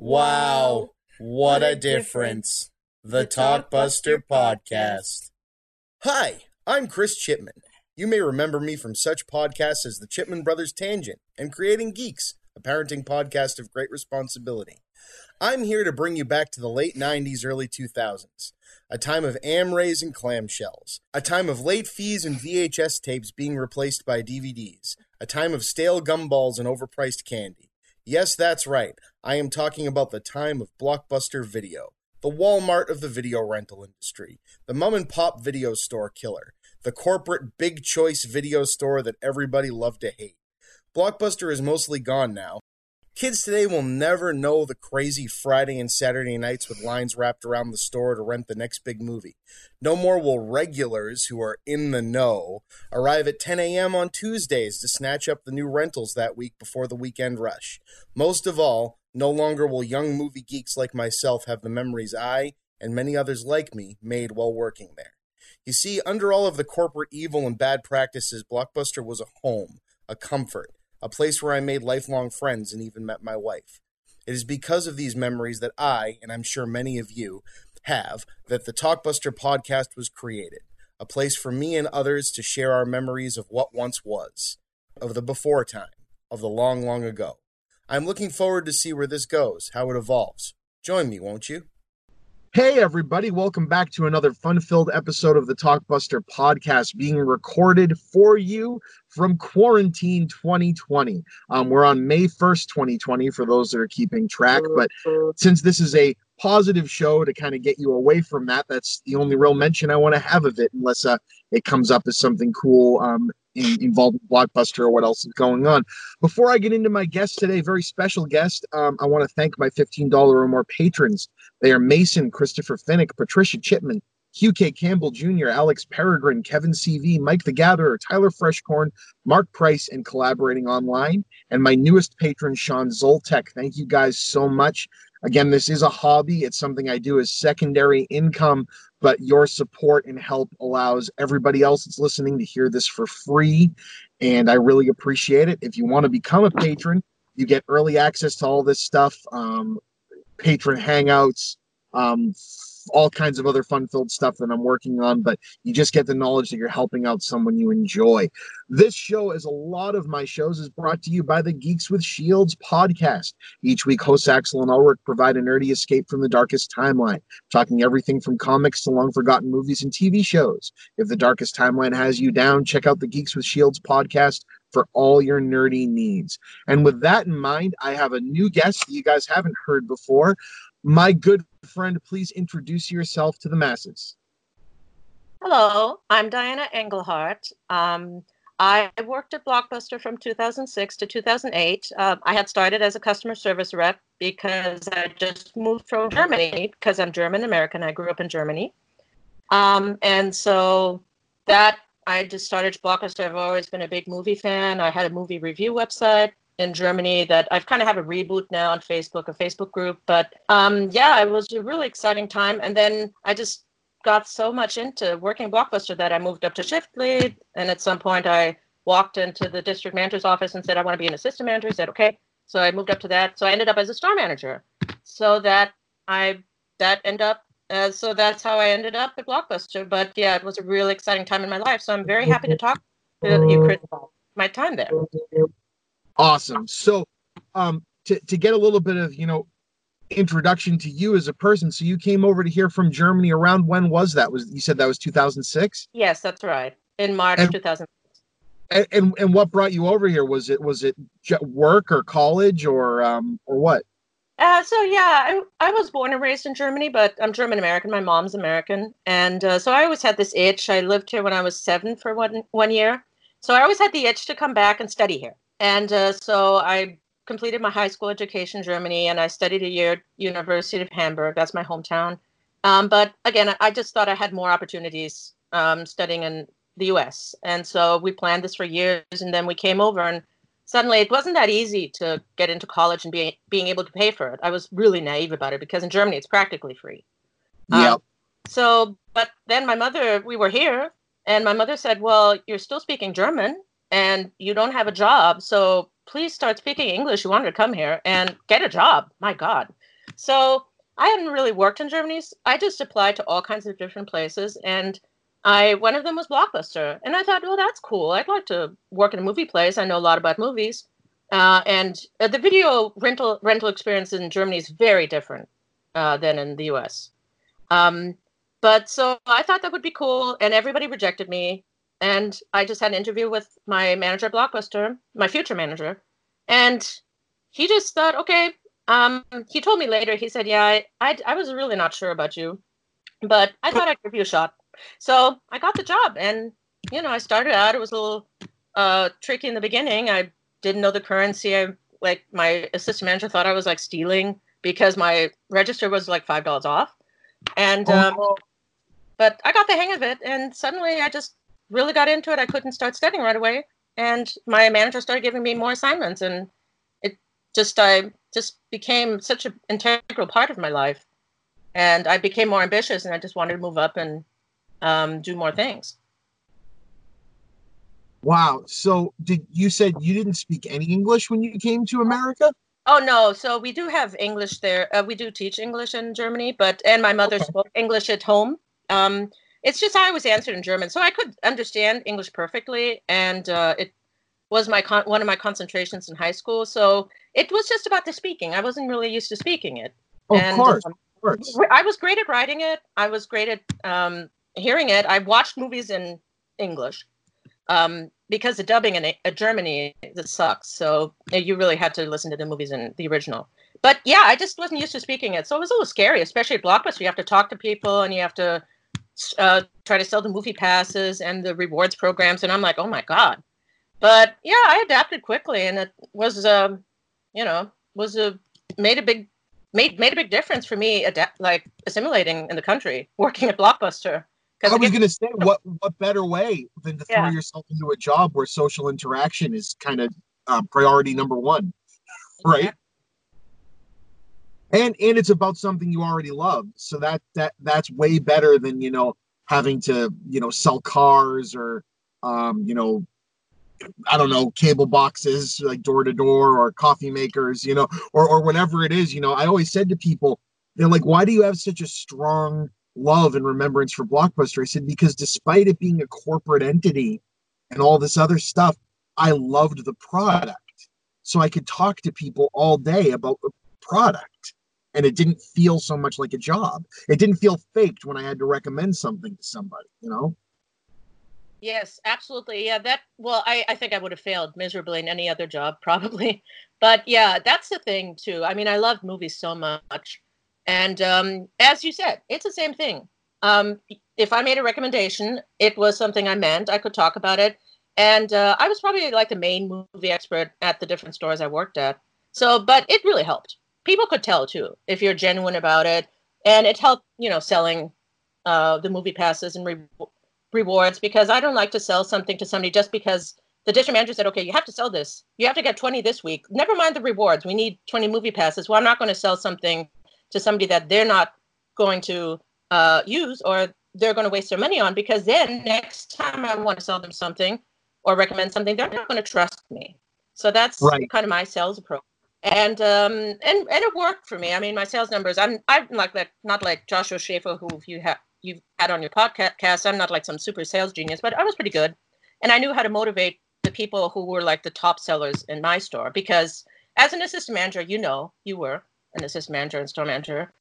Wow, what a difference. The Talkbuster Podcast. Hi, I'm Chris Chipman. You may remember me from such podcasts as the Chipman Brothers Tangent and Creating Geeks, a parenting podcast of great responsibility. I'm here to bring you back to the late 90s, early 2000s, a time of Amarays and clamshells, a time of late fees and VHS tapes being replaced by DVDs, a time of stale gumballs and overpriced candy. Yes, that's right. I am talking about the time of Blockbuster Video, the Walmart of the video rental industry, the mom and pop video store killer, the corporate big choice video store that everybody loved to hate. Blockbuster is mostly gone now, Kids today will never know the crazy Friday and Saturday nights with lines wrapped around the store to rent the next big movie. No more will regulars who are in the know arrive at 10 a.m. on Tuesdays to snatch up the new rentals that week before the weekend rush. Most of all, no longer will young movie geeks like myself have the memories I, and many others like me, made while working there. You see, under all of the corporate evil and bad practices, Blockbuster was a home, a comfort a place where I made lifelong friends and even met my wife. It is because of these memories that I, and I'm sure many of you, have that the Talkbuster podcast was created. A place for me and others to share our memories of what once was, of the before time, of the long, long ago. I'm looking forward to see where this goes, how it evolves. Join me, won't you? Hey, everybody, welcome back to another fun filled episode of the Talkbuster podcast being recorded for you from quarantine 2020. Um, we're on May 1st, 2020, for those that are keeping track. But since this is a positive show to kind of get you away from that, that's the only real mention I want to have of it, unless uh, it comes up as something cool um, in, involving Blockbuster or what else is going on. Before I get into my guest today, very special guest, um, I want to thank my $15 or more patrons. They are Mason, Christopher Finnick, Patricia Chipman, Hugh K. Campbell Jr., Alex Peregrine, Kevin CV, Mike the Gatherer, Tyler Freshcorn, Mark Price, and collaborating online. And my newest patron, Sean Zoltek. Thank you guys so much. Again, this is a hobby. It's something I do as secondary income, but your support and help allows everybody else that's listening to hear this for free. And I really appreciate it. If you want to become a patron, you get early access to all this stuff, um, patron hangouts, um, all kinds of other fun filled stuff that I'm working on, but you just get the knowledge that you're helping out someone you enjoy. This show, as a lot of my shows, is brought to you by the Geeks with Shields podcast. Each week, hosts Axel and Ulrich provide a nerdy escape from the darkest timeline, talking everything from comics to long forgotten movies and TV shows. If the darkest timeline has you down, check out the Geeks with Shields podcast for all your nerdy needs. And with that in mind, I have a new guest that you guys haven't heard before. My good friend, please introduce yourself to the masses. Hello, I'm Diana Engelhart. Um, I worked at Blockbuster from 2006 to 2008. Uh, I had started as a customer service rep because I just moved from Germany because I'm German American. I grew up in Germany. Um, and so that I just started Blockbuster. I've always been a big movie fan. I had a movie review website in Germany that I've kind of have a reboot now on Facebook, a Facebook group. But um, yeah, it was a really exciting time. And then I just got so much into working Blockbuster that I moved up to shift lead. And at some point, I walked into the district manager's office and said, I want to be an assistant manager. He said, okay. So I moved up to that. So I ended up as a store manager. So that I that ended up uh, so that's how I ended up at Blockbuster. But yeah, it was a really exciting time in my life. So I'm very happy to talk to you, Chris, about my time there. Awesome. So, um, to to get a little bit of you know introduction to you as a person. So you came over to here from Germany. Around when was that? Was you said that was 2006? Yes, that's right. In March and, 2006. And, and and what brought you over here? Was it was it work or college or um or what? Uh, so yeah, I, I was born and raised in Germany, but I'm German American. My mom's American, and uh, so I always had this itch. I lived here when I was seven for one one year, so I always had the itch to come back and study here. And uh, so I completed my high school education in Germany, and I studied a year at University of Hamburg. That's my hometown. Um, but again, I just thought I had more opportunities um, studying in the U.S. And so we planned this for years, and then we came over and suddenly it wasn't that easy to get into college and be, being able to pay for it. I was really naive about it because in Germany it's practically free. Yeah. Um, so, but then my mother, we were here, and my mother said, "Well, you're still speaking German, and you don't have a job, so please start speaking English. You want to come here and get a job. My God." So I hadn't really worked in Germany. I just applied to all kinds of different places, and I one of them was Blockbuster, and I thought, well, that's cool. I'd like to work in a movie place. I know a lot about movies, uh, and uh, the video rental rental experience in Germany is very different uh, than in the U.S. Um, but so I thought that would be cool, and everybody rejected me. And I just had an interview with my manager at Blockbuster, my future manager, and he just thought, okay. Um, he told me later. He said, "Yeah, I, I, I was really not sure about you, but I thought I'd give you a shot." So I got the job, and you know, I started out. It was a little uh, tricky in the beginning. I didn't know the currency. I like my assistant manager thought I was like stealing because my register was like five dollars off, and um, oh. but I got the hang of it, and suddenly I just really got into it. I couldn't start studying right away, and my manager started giving me more assignments, and it just I just became such an integral part of my life, and I became more ambitious, and I just wanted to move up and um, do more things. Wow. So did you said you didn't speak any English when you came to America? Oh no. So we do have English there. Uh, we do teach English in Germany, but and my mother okay. spoke English at home. Um, it's just I was answered in German, so I could understand English perfectly, and uh, it was my con- one of my concentrations in high school. So it was just about the speaking. I wasn't really used to speaking it. Oh, and, of course. Um, of course. I was great at writing it. I was great at um, hearing it. I watched movies in English um, because the dubbing in uh, Germany it sucks. So you really had to listen to the movies in the original. But yeah, I just wasn't used to speaking it, so it was a little scary, especially at Blockbuster. You have to talk to people and you have to uh, try to sell the movie passes and the rewards programs, and I'm like, oh my god. But yeah, I adapted quickly, and it was, uh, you know, was a made a big made made a big difference for me, adapt like assimilating in the country, working at Blockbuster. I was going to say, what what better way than to yeah. throw yourself into a job where social interaction is kind of uh, priority number one, right? And and it's about something you already love, so that that that's way better than you know having to you know sell cars or um, you know I don't know, cable boxes like door to door or coffee makers, you know, or or whatever it is. You know, I always said to people, they're like, why do you have such a strong love and remembrance for Blockbuster. I said, because despite it being a corporate entity and all this other stuff, I loved the product. So I could talk to people all day about the product. And it didn't feel so much like a job. It didn't feel faked when I had to recommend something to somebody, you know? Yes, absolutely. Yeah, that, well, I, I think I would have failed miserably in any other job, probably. But yeah, that's the thing, too. I mean, I love movies so much and um, as you said, it's the same thing. Um, if I made a recommendation, it was something I meant. I could talk about it. And uh, I was probably like the main movie expert at the different stores I worked at. So, but it really helped. People could tell too if you're genuine about it. And it helped, you know, selling uh, the movie passes and re- rewards because I don't like to sell something to somebody just because the district manager said, okay, you have to sell this. You have to get 20 this week. Never mind the rewards. We need 20 movie passes. Well, I'm not going to sell something to somebody that they're not going to uh, use or they're going to waste their money on because then next time I want to sell them something or recommend something, they're not going to trust me. So that's right. kind of my sales approach. And um and and it worked for me. I mean, my sales numbers. I'm I'm like that, not like Joshua Schaefer, who you have you've had on your podcast. I'm not like some super sales genius, but I was pretty good, and I knew how to motivate the people who were like the top sellers in my store because as an assistant manager, you know, you were an assistant manager and store manager,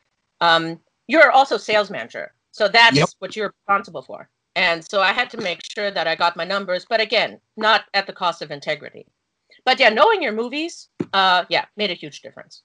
um, you're also sales manager. So that's yep. what you're responsible for. And so I had to make sure that I got my numbers, but again, not at the cost of integrity. But yeah, knowing your movies, uh, yeah, made a huge difference.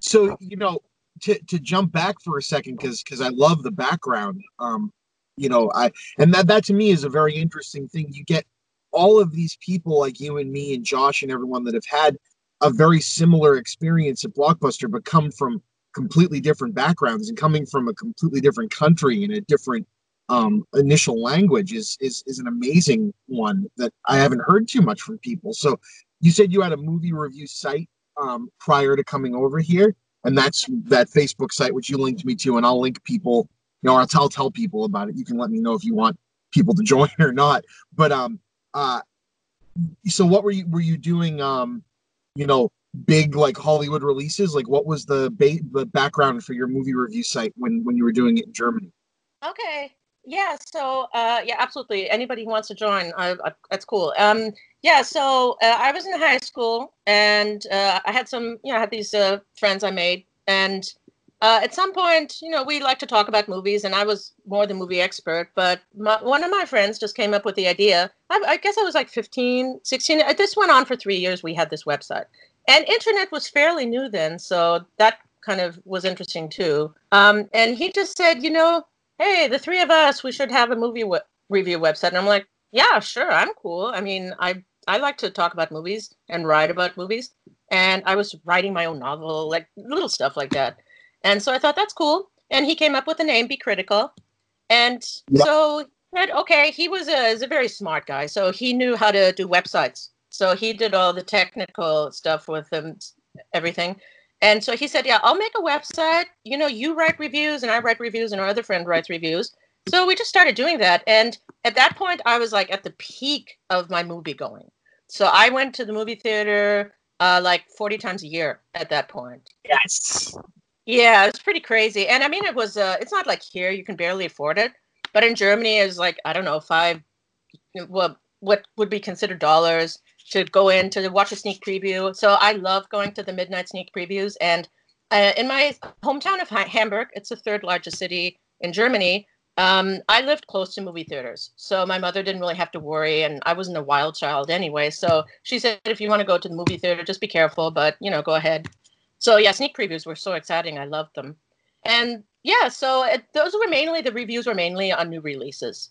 So you know, to to jump back for a second, because because I love the background. Um, you know, I and that that to me is a very interesting thing. You get all of these people like you and me and Josh and everyone that have had a very similar experience at Blockbuster, but come from completely different backgrounds and coming from a completely different country and a different um, initial language is is is an amazing one that I haven't heard too much from people. So you said you had a movie review site um, prior to coming over here, and that's that Facebook site which you linked me to, and I'll link people. You know, I'll tell tell people about it. You can let me know if you want people to join or not. But um, uh, so what were you were you doing um you know, big like Hollywood releases? Like, what was the ba- the background for your movie review site when when you were doing it in Germany? Okay. Yeah. So, uh, yeah, absolutely. Anybody who wants to join, uh, uh, that's cool. Um, yeah. So uh, I was in high school, and uh, I had some, you know, I had these uh, friends I made, and uh, at some point, you know, we like to talk about movies, and I was more the movie expert, but my, one of my friends just came up with the idea. I, I guess I was like 15, 16. Uh, This went on for three years. We had this website, and internet was fairly new then, so that kind of was interesting too. Um, and he just said, you know, hey, the three of us, we should have a movie we- review website. And I'm like, yeah, sure, I'm cool. I mean, I I like to talk about movies and write about movies, and I was writing my own novel, like little stuff like that. And so I thought that's cool. And he came up with the name Be Critical. And Yeah. so he said, okay, he was a, is a very smart guy. So he knew how to do websites. So he did all the technical stuff with them, everything. And so he said, yeah, I'll make a website. You know, you write reviews and I write reviews and our other friend writes reviews. So we just started doing that. And at that point, I was like at the peak of my movie going. So I went to the movie theater uh, like 40 times a year at that point. Yes. Yeah, it was pretty crazy. And I mean, it was, uh, it's not like here you can barely afford it, but in Germany, it was like, I don't know, five, well, what would be considered dollars to go in to watch a sneak preview. So I love going to the midnight sneak previews. And uh, in my hometown of Hamburg, it's the third largest city in Germany. Um, I lived close to movie theaters, so my mother didn't really have to worry, and I wasn't a wild child anyway. So she said, if you want to go to the movie theater, just be careful, but you know, go ahead. So yeah, sneak previews were so exciting. I loved them, and yeah, so it, those were mainly the reviews were mainly on new releases,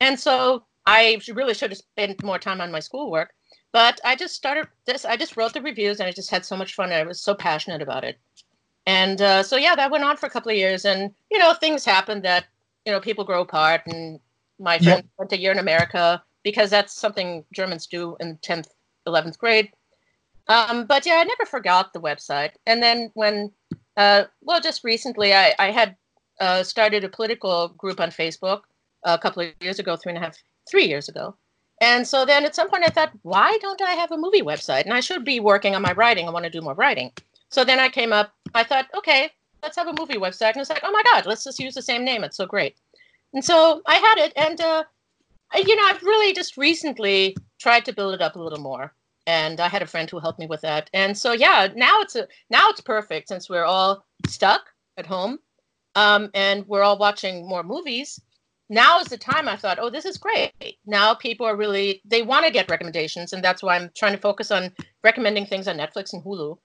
and so I really should have spent more time on my schoolwork, but I just started this. I just wrote the reviews, and I just had so much fun. And I was so passionate about it, and uh, so yeah, that went on for a couple of years, and you know, things happened that you know people grow apart, and my friend went a year in America because that's something Germans do in tenth, eleventh grade. Um, but yeah, I never forgot the website. And then when, uh, well, just recently, I, I had uh, started a political group on Facebook a couple of years ago, three and a half, three years ago. And so then at some point I thought, why don't I have a movie website? And I should be working on my writing. I want to do more writing. So then I came up, I thought, okay, let's have a movie website. And it's like, oh my God, let's just use the same name. It's so great. And so I had it. And, uh, you know, I've really just recently tried to build it up a little more and I had a friend who helped me with that. And so yeah, now it's a now it's perfect since we're all stuck at home, um, and we're all watching more movies. Now is the time I thought, oh, this is great. Now people are really they want to get recommendations, and that's why I'm trying to focus on recommending things on Netflix and Hulu,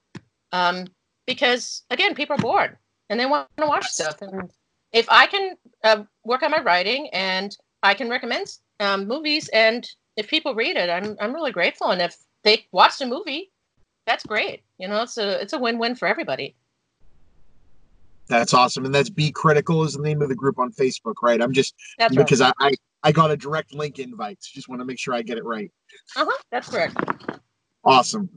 um, because again, people are bored and they want to watch stuff. And if I can uh, work on my writing and I can recommend um, movies, and if people read it, I'm I'm really grateful. And if they watch the movie, that's great. You know, it's a it's a win win for everybody. That's awesome. And that's Be Critical is the name of the group on Facebook, right? I'm just That's right. because I, I I got a direct link invite. So just want to make sure I get it right. Uh huh. That's correct. Awesome.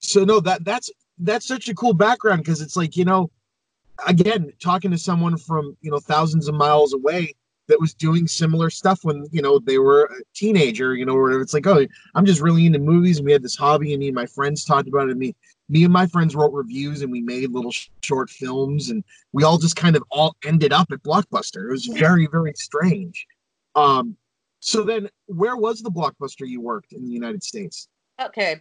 So no, that that's that's such a cool background because it's like, you know, again, talking to someone from, you know, thousands of miles away that was doing similar stuff when, you know, they were a teenager, you know, or whatever. It's like, oh, I'm just really into movies and we had this hobby and me and my friends talked about it. And me me and my friends wrote reviews and we made little sh- short films and we all just kind of all ended up at Blockbuster. It was very, very strange. Um so then where was the blockbuster you worked in the United States? Okay.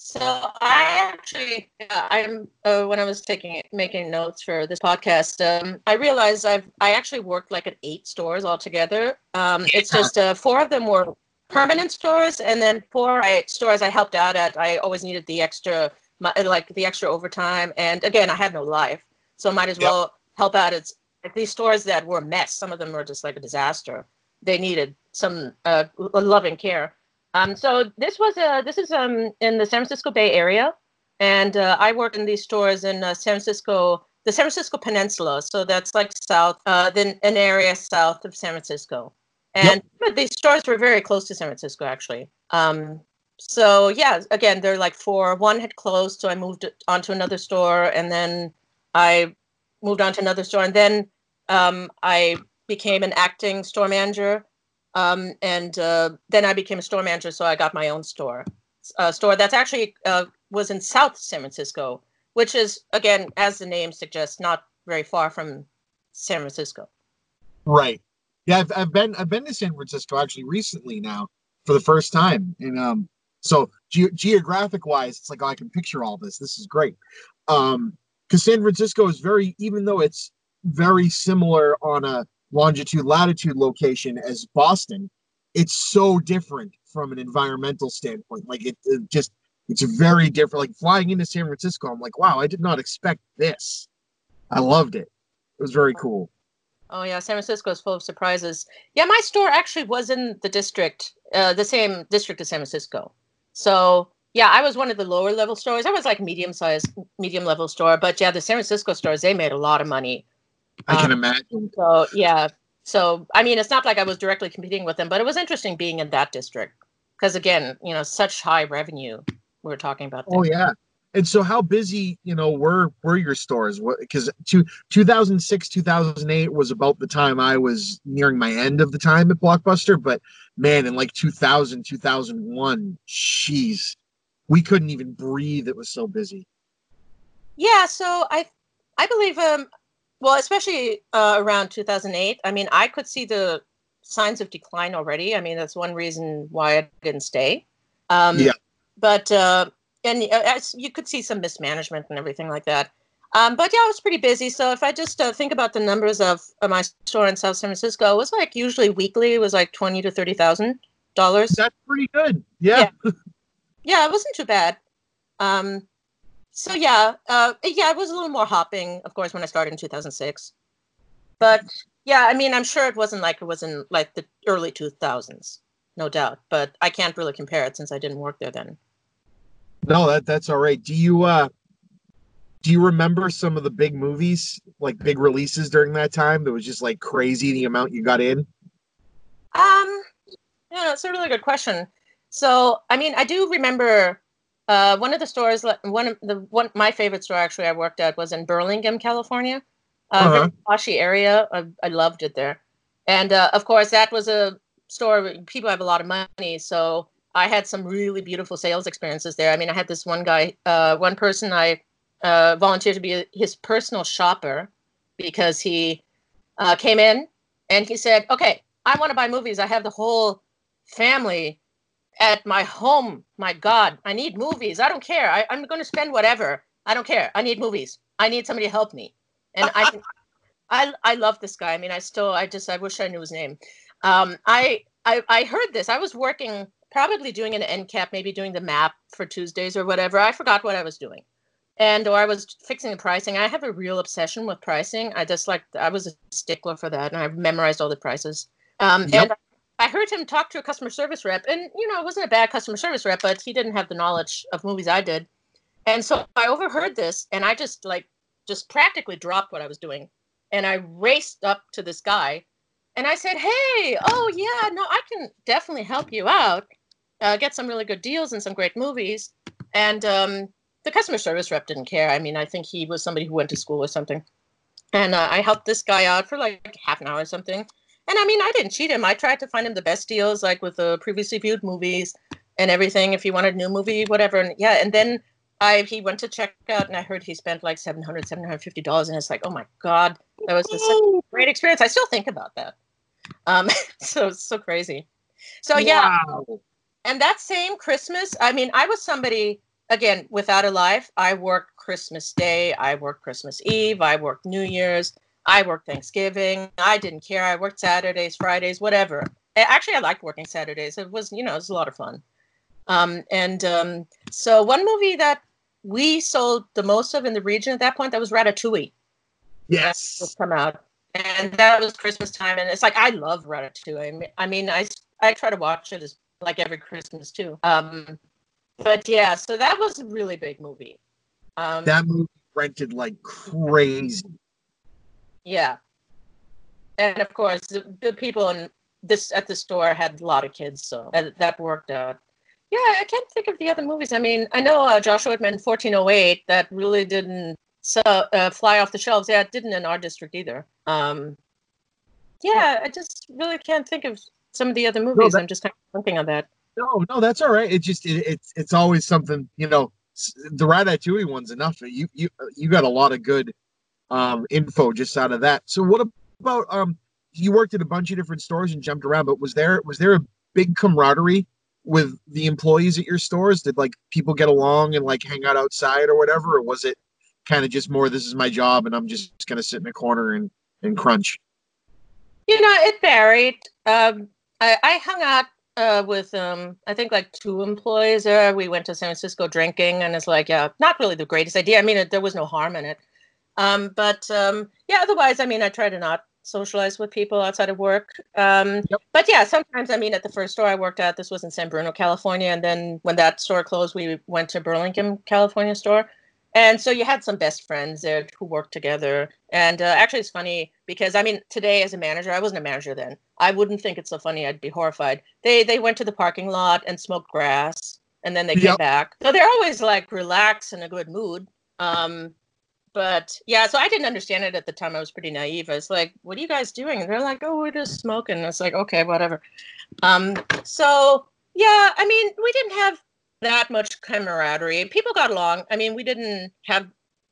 So I actually, yeah, I'm uh, when I was taking making notes for this podcast, um, I realized I've I actually worked like at eight stores altogether. Um, it's just uh, four of them were permanent stores, and then four I, stores I helped out at. I always needed the extra, my, like the extra overtime, and again, I had no life, so might as Yep. well help out at, at these stores that were a mess. Some of them were just like a disaster. They needed some uh, loving care. Um, so this was uh, this is um, in the San Francisco Bay Area, and uh, I work in these stores in uh, San Francisco, the San Francisco Peninsula. So that's like south, uh, then an area south of San Francisco. And but these stores were very close to San Francisco, actually. Um, so yeah, again, they're like four. One had closed, so I moved on to another store, and then I moved on to another store, and then um, I became an acting store manager um, and uh, then I became a store manager, so I got my own store, a store that's actually uh, was in South San Francisco, which is again, as the name suggests, not very far from San Francisco. Right. Yeah, I've, I've been I've been to San Francisco actually recently now for the first time, and um, so ge- geographic wise, it's like oh, I can picture all this. This is great. Um, because San Francisco is very, even though it's very similar on a longitude latitude location as Boston, it's so different from an environmental standpoint. Like it, it just it's very different. Like flying into San Francisco, I'm like, wow, I did not expect this. I loved it. It was very cool. Oh yeah, San Francisco is full of surprises. Yeah, my store actually was in the district, uh, the same district as San Francisco. So yeah, I was one of the lower level stores. I was like medium sized, medium level store. But yeah, the San Francisco stores they made a lot of money. I can um, imagine. So yeah, so I mean, it's not like I was directly competing with them, but it was interesting being in that district because again, you know, such high revenue we were talking about. There. Oh yeah. And so, how busy, you know, were were your stores? What because two, 2006, 2008 was about the time I was nearing my end of the time at Blockbuster. But man, in like 2000, 2001, jeez, we couldn't even breathe. It was so busy. Yeah, so I I believe um well, especially uh, around 2008. I mean, I could see the signs of decline already. I mean, that's one reason why I didn't stay. Um, yeah. But uh, and uh, as you could see some mismanagement and everything like that. Um, but yeah, I was pretty busy. So if I just uh, think about the numbers of, of my store in South San Francisco, it was like usually weekly. It was like twenty to thirty thousand dollars. That's pretty good. Yeah. yeah. yeah, it wasn't too bad. Um, so yeah, uh, yeah, it was a little more hopping, of course, when I started in 2006. But yeah, I mean, I'm sure it wasn't like it was in like the early 2000s, no doubt. But I can't really compare it since I didn't work there then. No, that that's all right. Do you uh, do you remember some of the big movies, like big releases during that time? That was just like crazy the amount you got in. Um, yeah, that's a really good question. So, I mean, I do remember uh, one of the stores, one of the one my favorite store actually I worked at was in Burlingame, California, uh, uh-huh. area. I, I, loved it there, and uh, of course that was a store people have a lot of money, so I had some really beautiful sales experiences there. I mean, I had this one guy, uh, one person I uh, volunteered to be his personal shopper because he uh, came in and he said, "Okay, I want to buy movies. I have the whole family at my home. My God, I need movies. I don't care. I, am going to spend whatever. I don't care. I need movies. I need somebody to help me. And I, I, I love this guy. I mean, I still, I just, I wish I knew his name. Um, I, I, I heard this. I was working, probably doing an end cap, maybe doing the map for Tuesdays or whatever. I forgot what I was doing. And or I was fixing the pricing. I have a real obsession with pricing. I just like I was a stickler for that, and I've memorized all the prices. Um, yep. And I heard him talk to a customer service rep, and you know, it wasn't a bad customer service rep, but he didn't have the knowledge of movies I did. And so I overheard this, and I just like just practically dropped what I was doing, and I raced up to this guy, and I said, "Hey, oh yeah, no, I can definitely help you out, uh, get some really good deals and some great movies." And um, the customer service rep didn't care. I mean, I think he was somebody who went to school or something. And uh, I helped this guy out for like half an hour or something. And I mean, I didn't cheat him. I tried to find him the best deals, like with the previously viewed movies and everything. If he wanted a new movie, whatever. And yeah, and then I he went to check out, and I heard he spent like 700 750 dollars, and it's like, oh my god, that was such a great experience. I still think about that. Um, so so crazy. So yeah, wow. and that same Christmas, I mean, I was somebody again without a life. I worked Christmas Day, I worked Christmas Eve, I worked New Year's. I worked Thanksgiving. I didn't care. I worked Saturdays, Fridays, whatever. Actually, I liked working Saturdays. It was, you know, it was a lot of fun. Um, and um, so one movie that we sold the most of in the region at that point that was Ratatouille. Yes, come out, and that was Christmas time. And it's like I love Ratatouille. I mean, I mean, I I try to watch it as like every Christmas too. Um, but yeah, so that was a really big movie. Um, that movie rented like crazy. Yeah. And of course, the, the people in this at the store had a lot of kids, so that, that worked out. Yeah, I can't think of the other movies. I mean, I know uh, Joshua Whitman 1408 that really didn't so, uh, fly off the shelves. Yeah, it didn't in our district either. Um, yeah, I just really can't think of some of the other movies. No, that, I'm just kind of thinking on that. No, no, that's all right. It just it, it's it's always something you know the Ratatouille one's enough. You you you got a lot of good um, info just out of that. So what about um? You worked at a bunch of different stores and jumped around, but was there was there a big camaraderie with the employees at your stores? Did like people get along and like hang out outside or whatever, or was it kind of just more this is my job and I'm just gonna sit in a corner and and crunch? You know, it varied. Um, I, I hung out uh, with um, I think like two employees there. We went to San Francisco drinking, and it's like, yeah, not really the greatest idea. I mean, it, there was no harm in it. Um, but um, yeah, otherwise, I mean, I try to not socialize with people outside of work. Um, yep. But yeah, sometimes, I mean, at the first store I worked at, this was in San Bruno, California. And then when that store closed, we went to Burlingame, California store. And so you had some best friends there who worked together. And uh, actually, it's funny because I mean, today as a manager, I wasn't a manager then. I wouldn't think it's so funny. I'd be horrified. They they went to the parking lot and smoked grass, and then they yep. came back. So they're always like relaxed and in a good mood. Um, but yeah, so I didn't understand it at the time. I was pretty naive. I was like, "What are you guys doing?" And they're like, "Oh, we're just smoking." It's like, "Okay, whatever." Um, so yeah, I mean, we didn't have that much camaraderie. People got along. I mean, we didn't have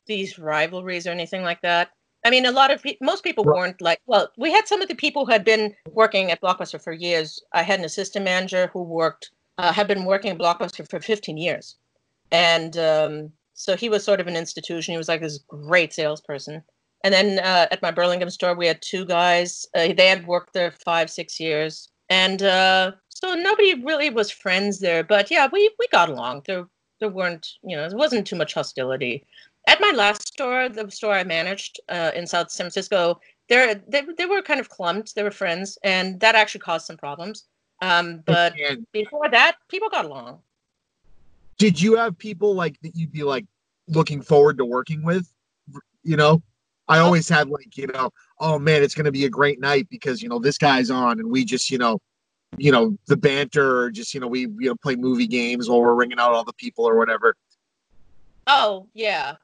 these rivalries or anything like that. I mean, a lot of pe- most people weren't like. Well, we had some of the people who had been working at Blockbuster for years. I had an assistant manager who worked uh, had been working at Blockbuster for 15 years, and um, so he was sort of an institution. He was like this great salesperson. And then uh, at my Burlingame store, we had two guys. Uh, they had worked there five, six years, and uh, so nobody really was friends there. But yeah, we we got along. There there weren't you know there wasn't too much hostility. At my last store, the store I managed uh, in South San Francisco, there they, they were kind of clumped. They were friends, and that actually caused some problems. Um, but before that, people got along. Did you have people like that you'd be like looking forward to working with? You know, I oh. always had like you know, oh man, it's going to be a great night because you know this guy's on, and we just you know you know the banter or just you know we you know play movie games while we're ringing out all the people or whatever oh yeah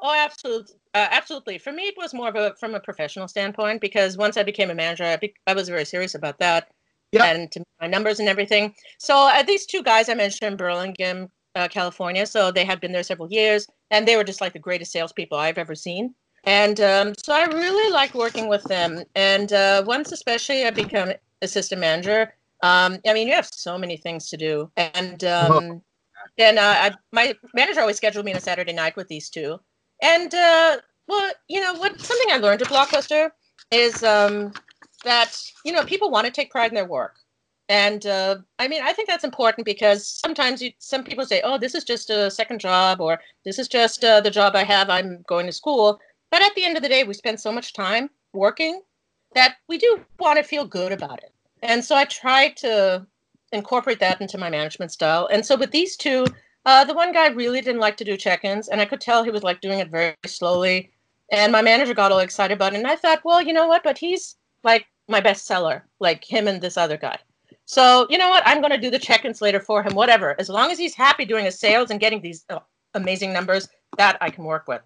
oh absolutely uh, absolutely for me it was more of a from a professional standpoint because once i became a manager i, be- I was very serious about that yep. and to my numbers and everything so uh, these two guys i mentioned burlingame uh, california so they had been there several years and they were just like the greatest salespeople i've ever seen and um, so I really liked working with them. And uh, once, especially, I became assistant manager. Um, I mean, you have so many things to do, and um, then uh, I, my manager always scheduled me on a Saturday night with these two. And uh, well, you know what? Something I learned at Blockbuster is um, that you know people want to take pride in their work, and uh, I mean I think that's important because sometimes you, some people say, "Oh, this is just a second job," or "This is just uh, the job I have. I'm going to school." But at the end of the day, we spend so much time working that we do want to feel good about it. And so I try to incorporate that into my management style. And so with these two, uh, the one guy really didn't like to do check-ins, and I could tell he was like doing it very slowly. And my manager got all excited about it, and I thought, well, you know what? But he's like my best seller, like him and this other guy. So you know what? I'm going to do the check-ins later for him. Whatever, as long as he's happy doing his sales and getting these uh, amazing numbers, that I can work with.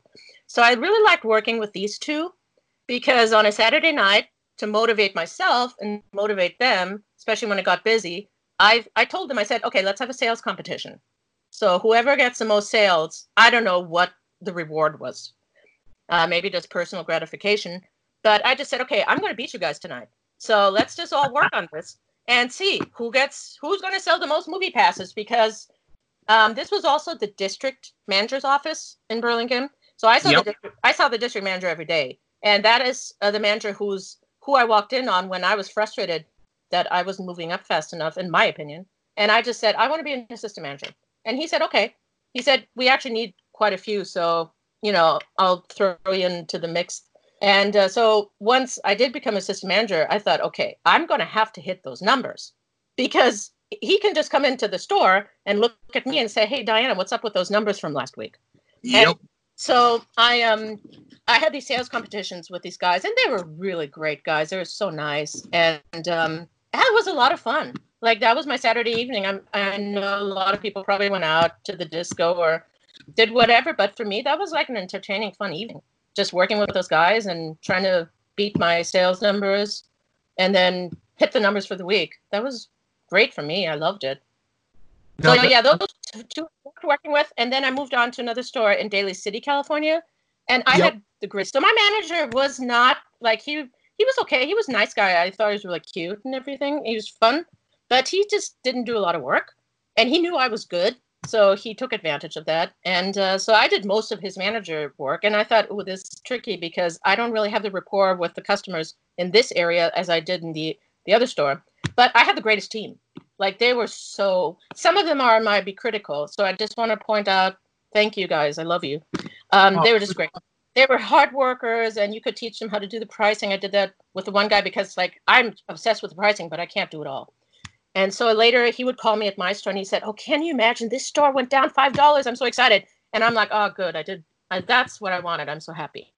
So I really liked working with these two because on a Saturday night, to motivate myself and motivate them, especially when it got busy, I I told them I said, okay, let's have a sales competition. So whoever gets the most sales, I don't know what the reward was. Uh, maybe just personal gratification, but I just said, okay, I'm going to beat you guys tonight. So let's just all work on this and see who gets who's going to sell the most movie passes because um, this was also the district manager's office in Burlingame. So I saw yep. the I saw the district manager every day, and that is uh, the manager who's who I walked in on when I was frustrated that I wasn't moving up fast enough, in my opinion. And I just said, I want to be an assistant manager. And he said, okay. He said, we actually need quite a few. So, you know, I'll throw you into the mix. And uh, so once I did become assistant manager, I thought, okay, I'm going to have to hit those numbers because he can just come into the store and look at me and say, hey, Diana, what's up with those numbers from last week? Yep. And so I um I had these sales competitions with these guys, and they were really great guys. They were so nice, and um, that was a lot of fun. Like that was my Saturday evening. I'm, I know a lot of people probably went out to the disco or did whatever, but for me, that was like an entertaining, fun evening. Just working with those guys and trying to beat my sales numbers, and then hit the numbers for the week. That was great for me. I loved it. So yeah, those two working with. And then I moved on to another store in Daly City, California, and I Yep. had the great. So my manager was not like he. He was okay. He was a nice guy. I thought he was really cute and everything. He was fun, but he just didn't do a lot of work, and he knew I was good, so he took advantage of that. And uh, so I did most of his manager work, and I thought, oh, this is tricky because I don't really have the rapport with the customers in this area as I did in the the other store. But I had the greatest team. Like they were so. Some of them are might be critical, so I just want to point out. Thank you guys. I love you. Um, Oh, they were just great. They were hard workers, and you could teach them how to do the pricing. I did that with the one guy because, like, I'm obsessed with the pricing, but I can't do it all. And so later he would call me at my store and he said, "Oh, can you imagine this store went down five dollars? I'm so excited." And I'm like, "Oh, good. I did. I, that's what I wanted. I'm so happy."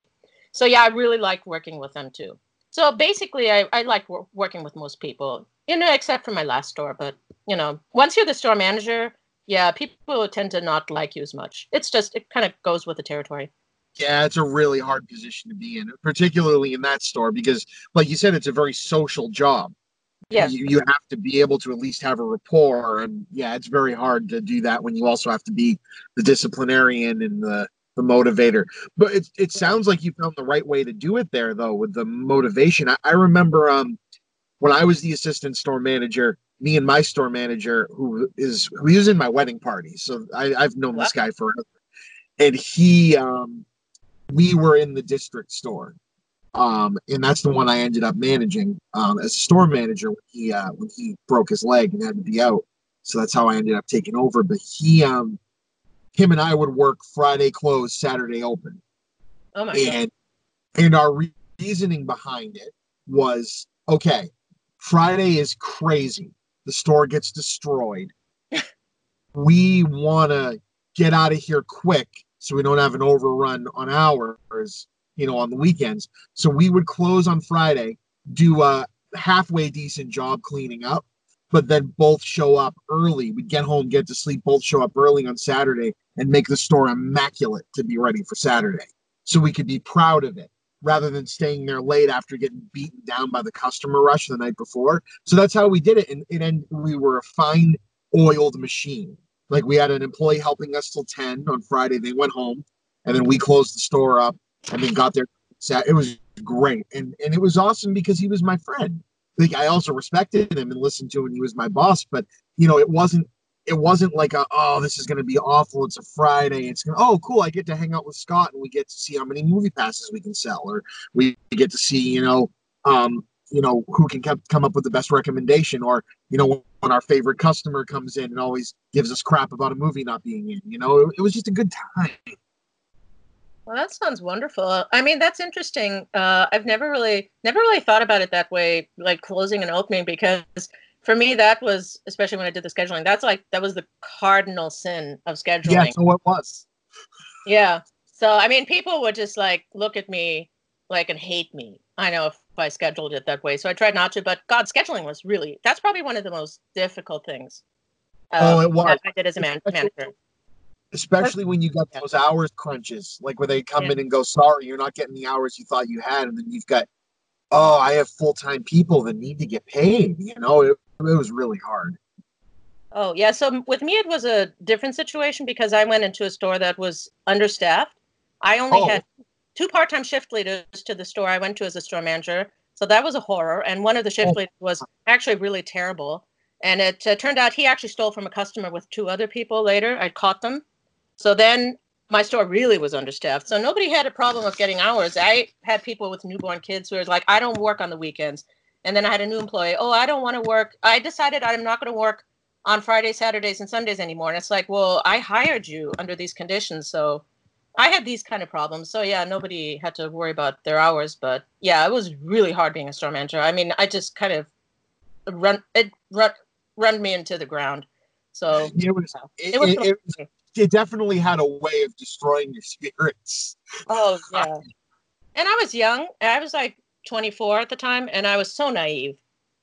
So yeah, I really like working with them too. So basically, I I like wor- working with most people, you know, except for my last store. But you know, once you're the store manager, yeah, people tend to not like you as much. It's just it kind of goes with the territory. Yeah, it's a really hard position to be in, particularly in that store, because, like you said, it's a very social job. Yeah. You, you have to be able to at least have a rapport. And yeah, it's very hard to do that when you also have to be the disciplinarian and the, the motivator. But it, it sounds like you found the right way to do it there, though, with the motivation. I, I remember um, when I was the assistant store manager, me and my store manager, who is who was in my wedding party. So I, I've known this guy forever. And he, um, we were in the district store um, and that's the one I ended up managing um, as a store manager when he uh, when he broke his leg and had to be out. So that's how I ended up taking over. But he, um, him and I would work Friday close, Saturday open, Oh my god. and and our re- reasoning behind it was okay. Friday is crazy. The store gets destroyed. we want to get out of here quick so we don't have an overrun on hours, you know, on the weekends. So we would close on Friday, do a halfway decent job cleaning up, but then both show up early. We'd get home, get to sleep, both show up early on Saturday and make the store immaculate to be ready for Saturday. So we could be proud of it rather than staying there late after getting beaten down by the customer rush the night before. So that's how we did it. And, and we were a fine oiled machine. Like we had an employee helping us till 10 on Friday. They went home and then we closed the store up and then got there. Sat- It was great. And and it was awesome because he was my friend. Like I also respected him and listened to him and he was my boss. But you know, it wasn't it wasn't like a oh this is gonna be awful. It's a Friday. It's gonna oh cool. I get to hang out with Scott and we get to see how many movie passes we can sell, or we get to see, you know, um, you know, who can come up with the best recommendation, or you know, when our favorite customer comes in and always gives us crap about a movie not being in. You know, it was just a good time. Well, that sounds wonderful. I mean, that's interesting. Uh, I've never really, never really thought about it that way, like closing and opening, because for me, that was, especially when I did the scheduling, that's like that was the cardinal sin of scheduling. Yeah, so it was. Yeah. So I mean, people would just like look at me like and hate me. I know if I scheduled it that way. So I tried not to, but God, scheduling was really that's probably one of the most difficult things. Oh, um, it was. that I did as a man- manager. Especially when you got those hours crunches, like where they come Yeah. in and go, "Sorry, you're not getting the hours you thought you had," and then you've got, "Oh, I have full time people that need to get paid." You know, it, it was really hard. Oh, yeah. So with me, it was a different situation because I went into a store that was understaffed. I only Oh. had two part time shift leaders to the store I went to as a store manager. So that was a horror. And one of the shift Oh. leaders was actually really terrible. And it uh, turned out he actually stole from a customer with two other people later. I caught them. So then my store really was understaffed. So nobody had a problem with getting hours. I had people with newborn kids who were like, I don't work on the weekends. And then I had a new employee. Oh, I don't want to work. I decided I'm not going to work on Fridays, Saturdays, and Sundays anymore. And it's like, well, I hired you under these conditions. So I had these kind of problems. So yeah, nobody had to worry about their hours. But yeah, it was really hard being a store manager. I mean, I just kind of run it run run me into the ground. So It was. It, it was it, it, it definitely had a way of destroying your spirits. Oh yeah. And I was young. I was like 24 at the time, and I was so naive.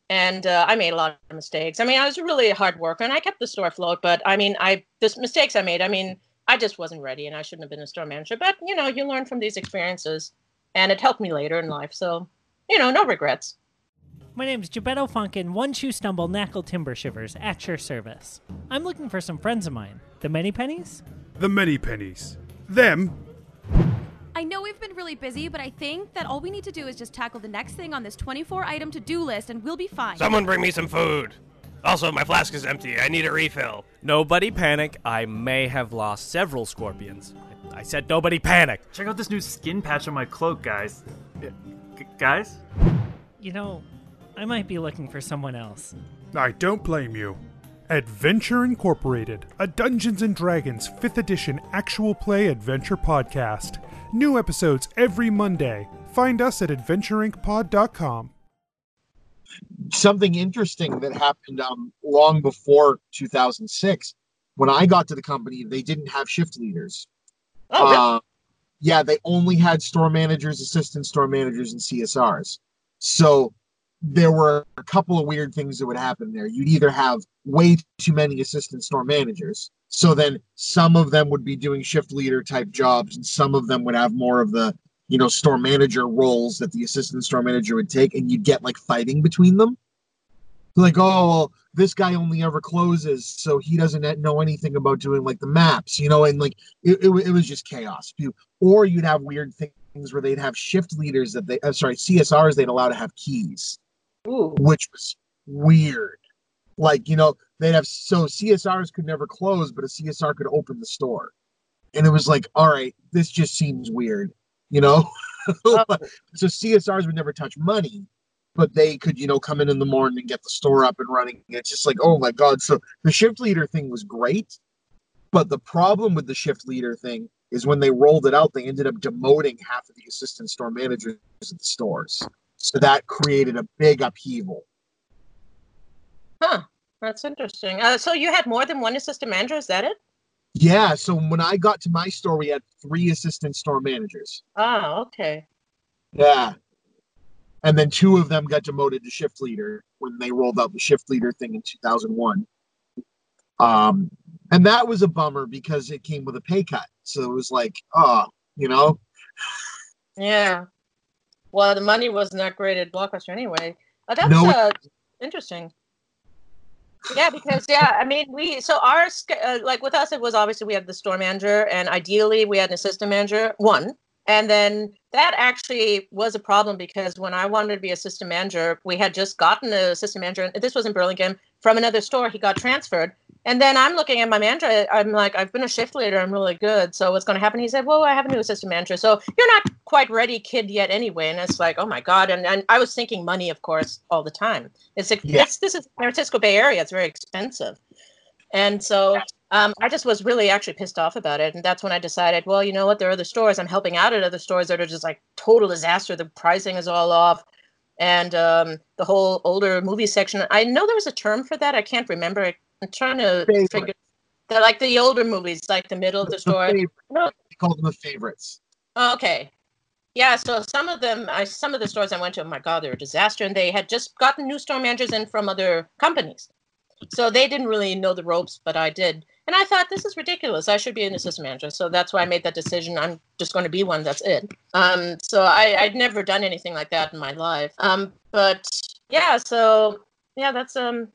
And uh, I made a lot of mistakes. I mean, I was really a hard worker, and I kept the store afloat. But I mean, I the mistakes I made. I mean, I just wasn't ready, and I shouldn't have been a store manager. But you know, you learn from these experiences, and it helped me later in life. So, you know, no regrets. My name's is Gebetto Funkin, One Shoe Stumble, Knackle Timber Shivers, at your service. I'm looking for some friends of mine. The Many Pennies? The many pennies. Them. I know we've been really busy, but I think that all we need to do is just tackle the next thing on this 24 item to do list and we'll be fine. Someone bring me some food. Also, my flask is empty. I need a refill. Nobody panic. I may have lost several scorpions. I said nobody panic. Check out this new skin patch on my cloak, guys. G- guys? You know, I might be looking for someone else. I don't blame you. Adventure Incorporated, a Dungeons and Dragons 5th edition actual play adventure podcast. New episodes every Monday. Find us at adventureincpod.com. something interesting that happened um, long before 2006 when i got to the company they didn't have shift leaders Oh, really? Uh, yeah they only had store managers assistant store managers and csrs so there were a couple of weird things that would happen there. You'd either have way too many assistant store managers so then some of them would be doing shift leader type jobs and some of them would have more of the you know store manager roles that the assistant store manager would take and you'd get like fighting between them. Like oh well, this guy only ever closes so he doesn't know anything about doing like the maps you know and like it, it, it was just chaos. Or you'd have weird things where they'd have shift leaders that they uh, sorry csrs they'd allow to have keys Ooh. which was weird. Like you know they'd have so csrs could never close but a csr could open the store. And it was like all right this just seems weird you know? Oh. So csrs would never touch money but they could you know come in in the morning and get the store up and running. It's just like oh my god. So the shift leader thing was great but the problem with the shift leader thing is when they rolled it out they ended up demoting half of the assistant store managers at the stores so that created a big upheaval Huh. That's interesting. Uh, so you had more than one assistant manager? Is that it? Yeah, so when I got to my store, we had three assistant store managers. Oh, okay. Yeah. And then two of them got demoted to shift leader when they rolled out the shift leader thing in 2001. Um, and that was a bummer because it came with a pay cut. So it was like, oh, you know, Yeah. Well, the money wasn't that great at Blockbuster anyway. Uh, that's No, uh, interesting. Yeah, because yeah, I mean, we so our uh, like with us, it was obviously we had the store manager, and ideally we had an assistant manager, one, and then that actually was a problem because when I wanted to be a assistant manager, we had just gotten an assistant manager. and This was in Burlingame from another store. He got transferred, and then I'm looking at my manager. I'm like, I've been a shift leader. I'm really good. So what's going to happen? He said, Well, I have a new assistant manager. So you're not quite ready, kid, yet anyway. And it's like, oh my god. And and I was thinking money, of course, all the time. It's like Yeah. this. This is San Francisco Bay Area. It's very expensive, and so um, I just was really actually pissed off about it. And that's when I decided, well, you know what? There are other stores. I'm helping out at other stores that are just like total disaster. The pricing is all off. And um, the whole older movie section. I know there was a term for that. I can't remember. it. I'm trying to Favorite. figure. They're like the older movies, like the middle of the store. No, they called them the favorites. Okay. Yeah, so some of them, I some of the stores I went to, oh my God, they were a disaster, and they had just gotten new store managers in from other companies, so they didn't really know the ropes, but I did, and I thought this is ridiculous. I should be an assistant manager, so that's why I made that decision. I'm just going to be one. That's it. Um, so I I'd never done anything like that in my life. Um, but yeah, so yeah, that's um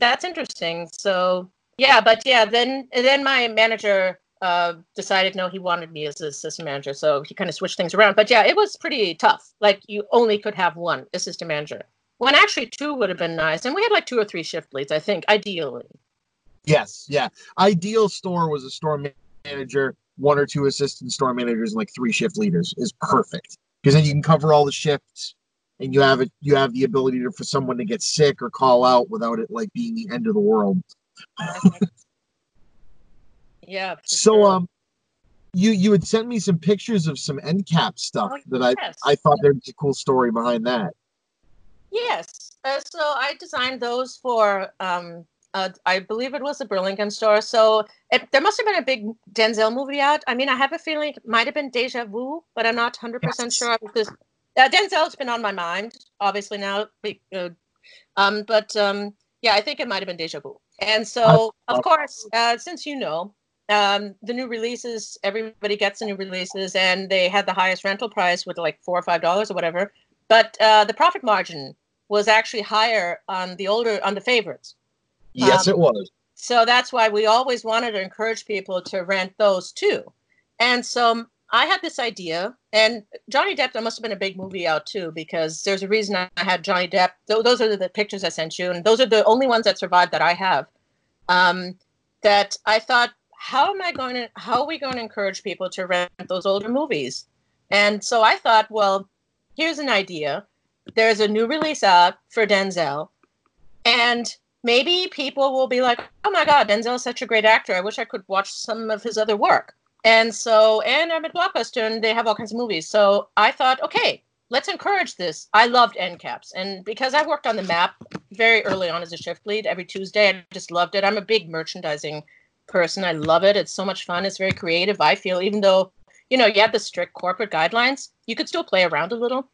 that's interesting. So yeah, but yeah, then then my manager uh, decided no, he wanted me as his assistant manager, so he kind of switched things around. But yeah, it was pretty tough. Like you only could have one assistant manager. When actually two would have been nice, and we had like two or three shift leads, I think, ideally. Yes, yeah. Ideal store was a store manager, one or two assistant store managers, and like three shift leaders is perfect because then you can cover all the shifts, and you have it. You have the ability to, for someone to get sick or call out without it like being the end of the world. yeah. So, sure. um, you you had sent me some pictures of some end cap stuff Oh, that I yes. I thought there was a cool story behind that. Yes. Uh, so I designed those for, um, uh, I believe it was the Burlington store. So it, there must have been a big Denzel movie out. I mean, I have a feeling it might have been Deja Vu, but I'm not 100% Yes. sure because uh, Denzel's been on my mind, obviously now. Um, but um, yeah, I think it might have been Deja Vu. And so, of course, uh, since you know, um, the new releases, everybody gets the new releases, and they had the highest rental price with like four or five dollars or whatever. But uh, the profit margin was actually higher on the older on the favorites. Yes, Um, it was. So that's why we always wanted to encourage people to rent those too. And so I had this idea, and Johnny Depp, there must have been a big movie out too, because there's a reason I had Johnny Depp. Those are the pictures I sent you, and those are the only ones that survived that I have. Um, that I thought, how am I going to, how are we going to encourage people to rent those older movies? And so I thought, well, here's an idea. There's a new release out for Denzel, and maybe people will be like, "Oh my God, Denzel is such a great actor. I wish I could watch some of his other work." And so, and I'm at Blockbuster, and they have all kinds of movies. So I thought, okay, let's encourage this. I loved end caps, and because I worked on the map very early on as a shift lead every Tuesday, I just loved it. I'm a big merchandising person. I love it. It's so much fun. It's very creative. I feel, even though you know you have the strict corporate guidelines, you could still play around a little.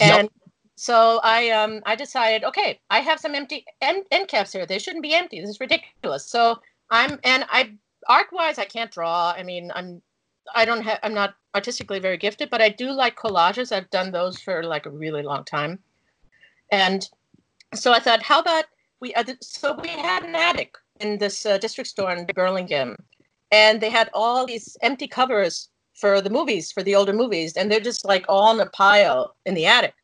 And so I um I decided, okay, I have some empty end, end caps here. They shouldn't be empty. This is ridiculous. So I'm and I art wise I can't draw. I mean I'm I don't have I'm not artistically very gifted, but I do like collages. I've done those for like a really long time. And so I thought, how about we? So we had an attic in this uh, district store in Burlingame, and they had all these empty covers for the movies, for the older movies, and they're just like all in a pile in the attic.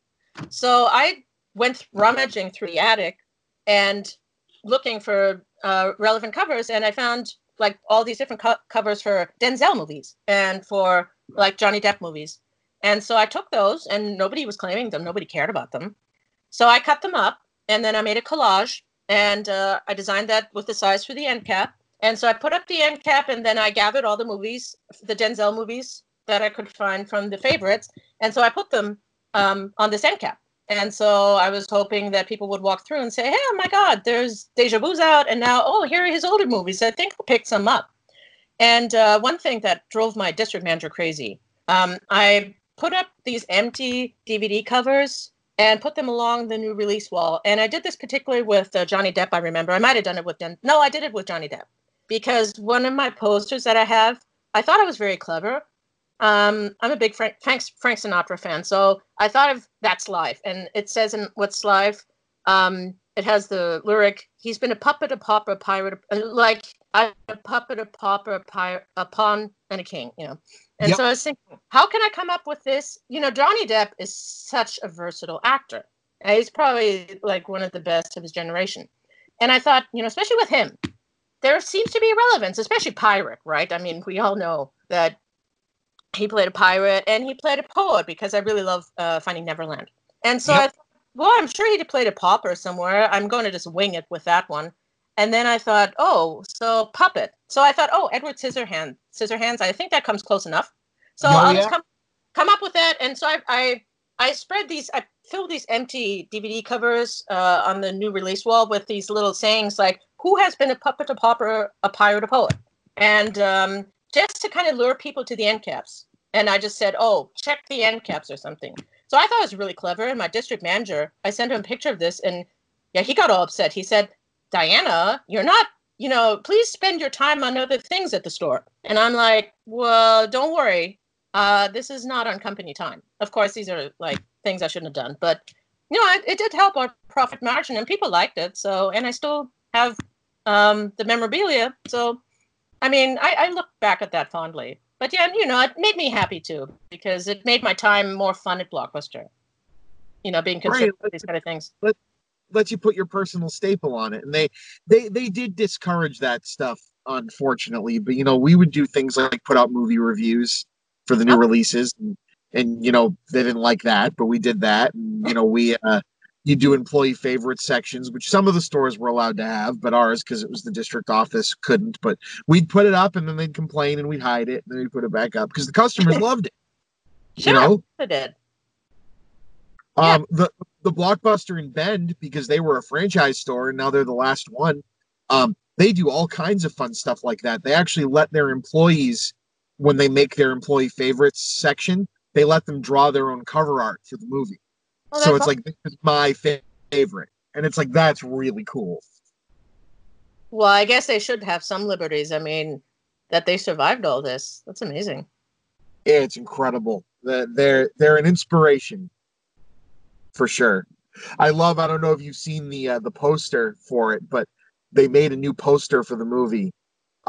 So I went rummaging through the attic and looking for uh, relevant covers, and I found like all these different co- covers for Denzel movies and for like Johnny Depp movies. And so I took those, and nobody was claiming them. Nobody cared about them. So I cut them up, and then I made a collage, and uh, I designed that with the size for the end cap. And so I put up the end cap, and then I gathered all the movies, the Denzel movies that I could find from the favorites, and so I put them um, on this end cap. And so I was hoping that people would walk through and say, "Hey, oh my God, there's Deja Vu's out, and now oh, here are his older movies. I think I'll pick some up." And uh, one thing that drove my district manager crazy, um, I put up these empty DVD covers and put them along the new release wall. And I did this particularly with uh, Johnny Depp. I remember I might have done it with Den- no, I did it with Johnny Depp because one of my posters that I have, I thought I was very clever. Um, I'm a big Frank, Frank Frank Sinatra fan, so I thought of That's Life, and it says in That's Life, um, it has the lyric, "He's been a puppet, a pauper, a pirate, a, like a puppet, a pauper, a pirate, a pawn, and a king." You know. And Yep. so I was thinking, how can I come up with this? You know, Johnny Depp is such a versatile actor. Uh, He's probably like one of the best of his generation. And I thought, you know, especially with him, there seems to be a relevance, especially pirate, right? I mean, we all know that he played a pirate and he played a poet because I really love uh, Finding Neverland. And so Yep. I thought, well, I'm sure he'd played a pauper somewhere. I'm going to just wing it with that one. And then I thought, oh, so puppet. So I thought, oh, Edward Scissorhand, Scissorhands. I think that comes close enough. So Oh, I'll yeah. just come come up with that. And so I I, I spread these. I filled these empty DVD covers uh, on the new release wall with these little sayings like, "Who has been a puppet, a pauper, a pirate, a poet?" And um, just to kind of lure people to the end caps. And I just said, "Oh, check the end caps or something." So I thought it was really clever. And my district manager, I sent him a picture of this, and yeah, he got all upset. He said, Diana, you're not, you know, please spend your time on other things at the store. And I'm like, well, don't worry. Uh, this is not on company time. Of course, these are like things I shouldn't have done, but you know, it, it did help our profit margin, and people liked it. So, and I still have um, the memorabilia. So, I mean, I, I look back at that fondly. But yeah, you know, it made me happy too because it made my time more fun at Blockbuster. You know, being concerned Right. with these kind of things. Let, lets you put your personal staple on it and they they they did discourage that stuff unfortunately but you know we would do things like put out movie reviews for the new Oh. releases and, and you know they didn't like that but we did that and you know we uh you do employee favorite sections which some of the stores were allowed to have but ours because it was the district office couldn't but we'd put it up and then they'd complain and we'd hide it and then we'd put it back up because the customers loved it Sure, you know I did. Yeah. um, the the Blockbuster in Bend because they were a franchise store and now they're the last one. Um, they do all kinds of fun stuff like that. They actually let their employees, when they make their employee favorites section, they let them draw their own cover art for the movie. Oh, so it's like this is my favorite, and it's like that's really cool. Well, I guess they should have some liberties. I mean, that they survived all this. That's amazing. It's incredible. The- They're they're an inspiration for sure. I love. I don't know if you've seen the uh, the poster for it, but they made a new poster for the movie,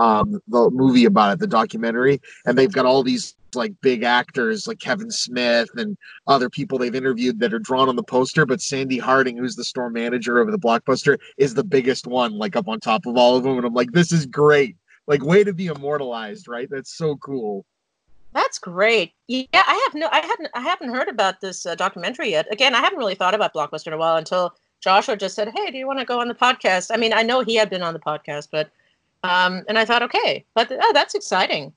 um, the movie about it, the documentary, and they've got all these like big actors like Kevin Smith and other people they've interviewed that are drawn on the poster. But Sandy Harding, who's the store manager of the blockbuster, is the biggest one, like up on top of all of them. And I'm like, this is great. Like, way to be immortalized, right? That's so cool. That's great. Yeah, I have no, I hadn't, I haven't heard about this uh, documentary yet. Again, I haven't really thought about Blockbuster in a while until Joshua just said, "Hey, do you want to go on the podcast?" I mean, I know he had been on the podcast, but um, and I thought, okay, but oh, that's exciting.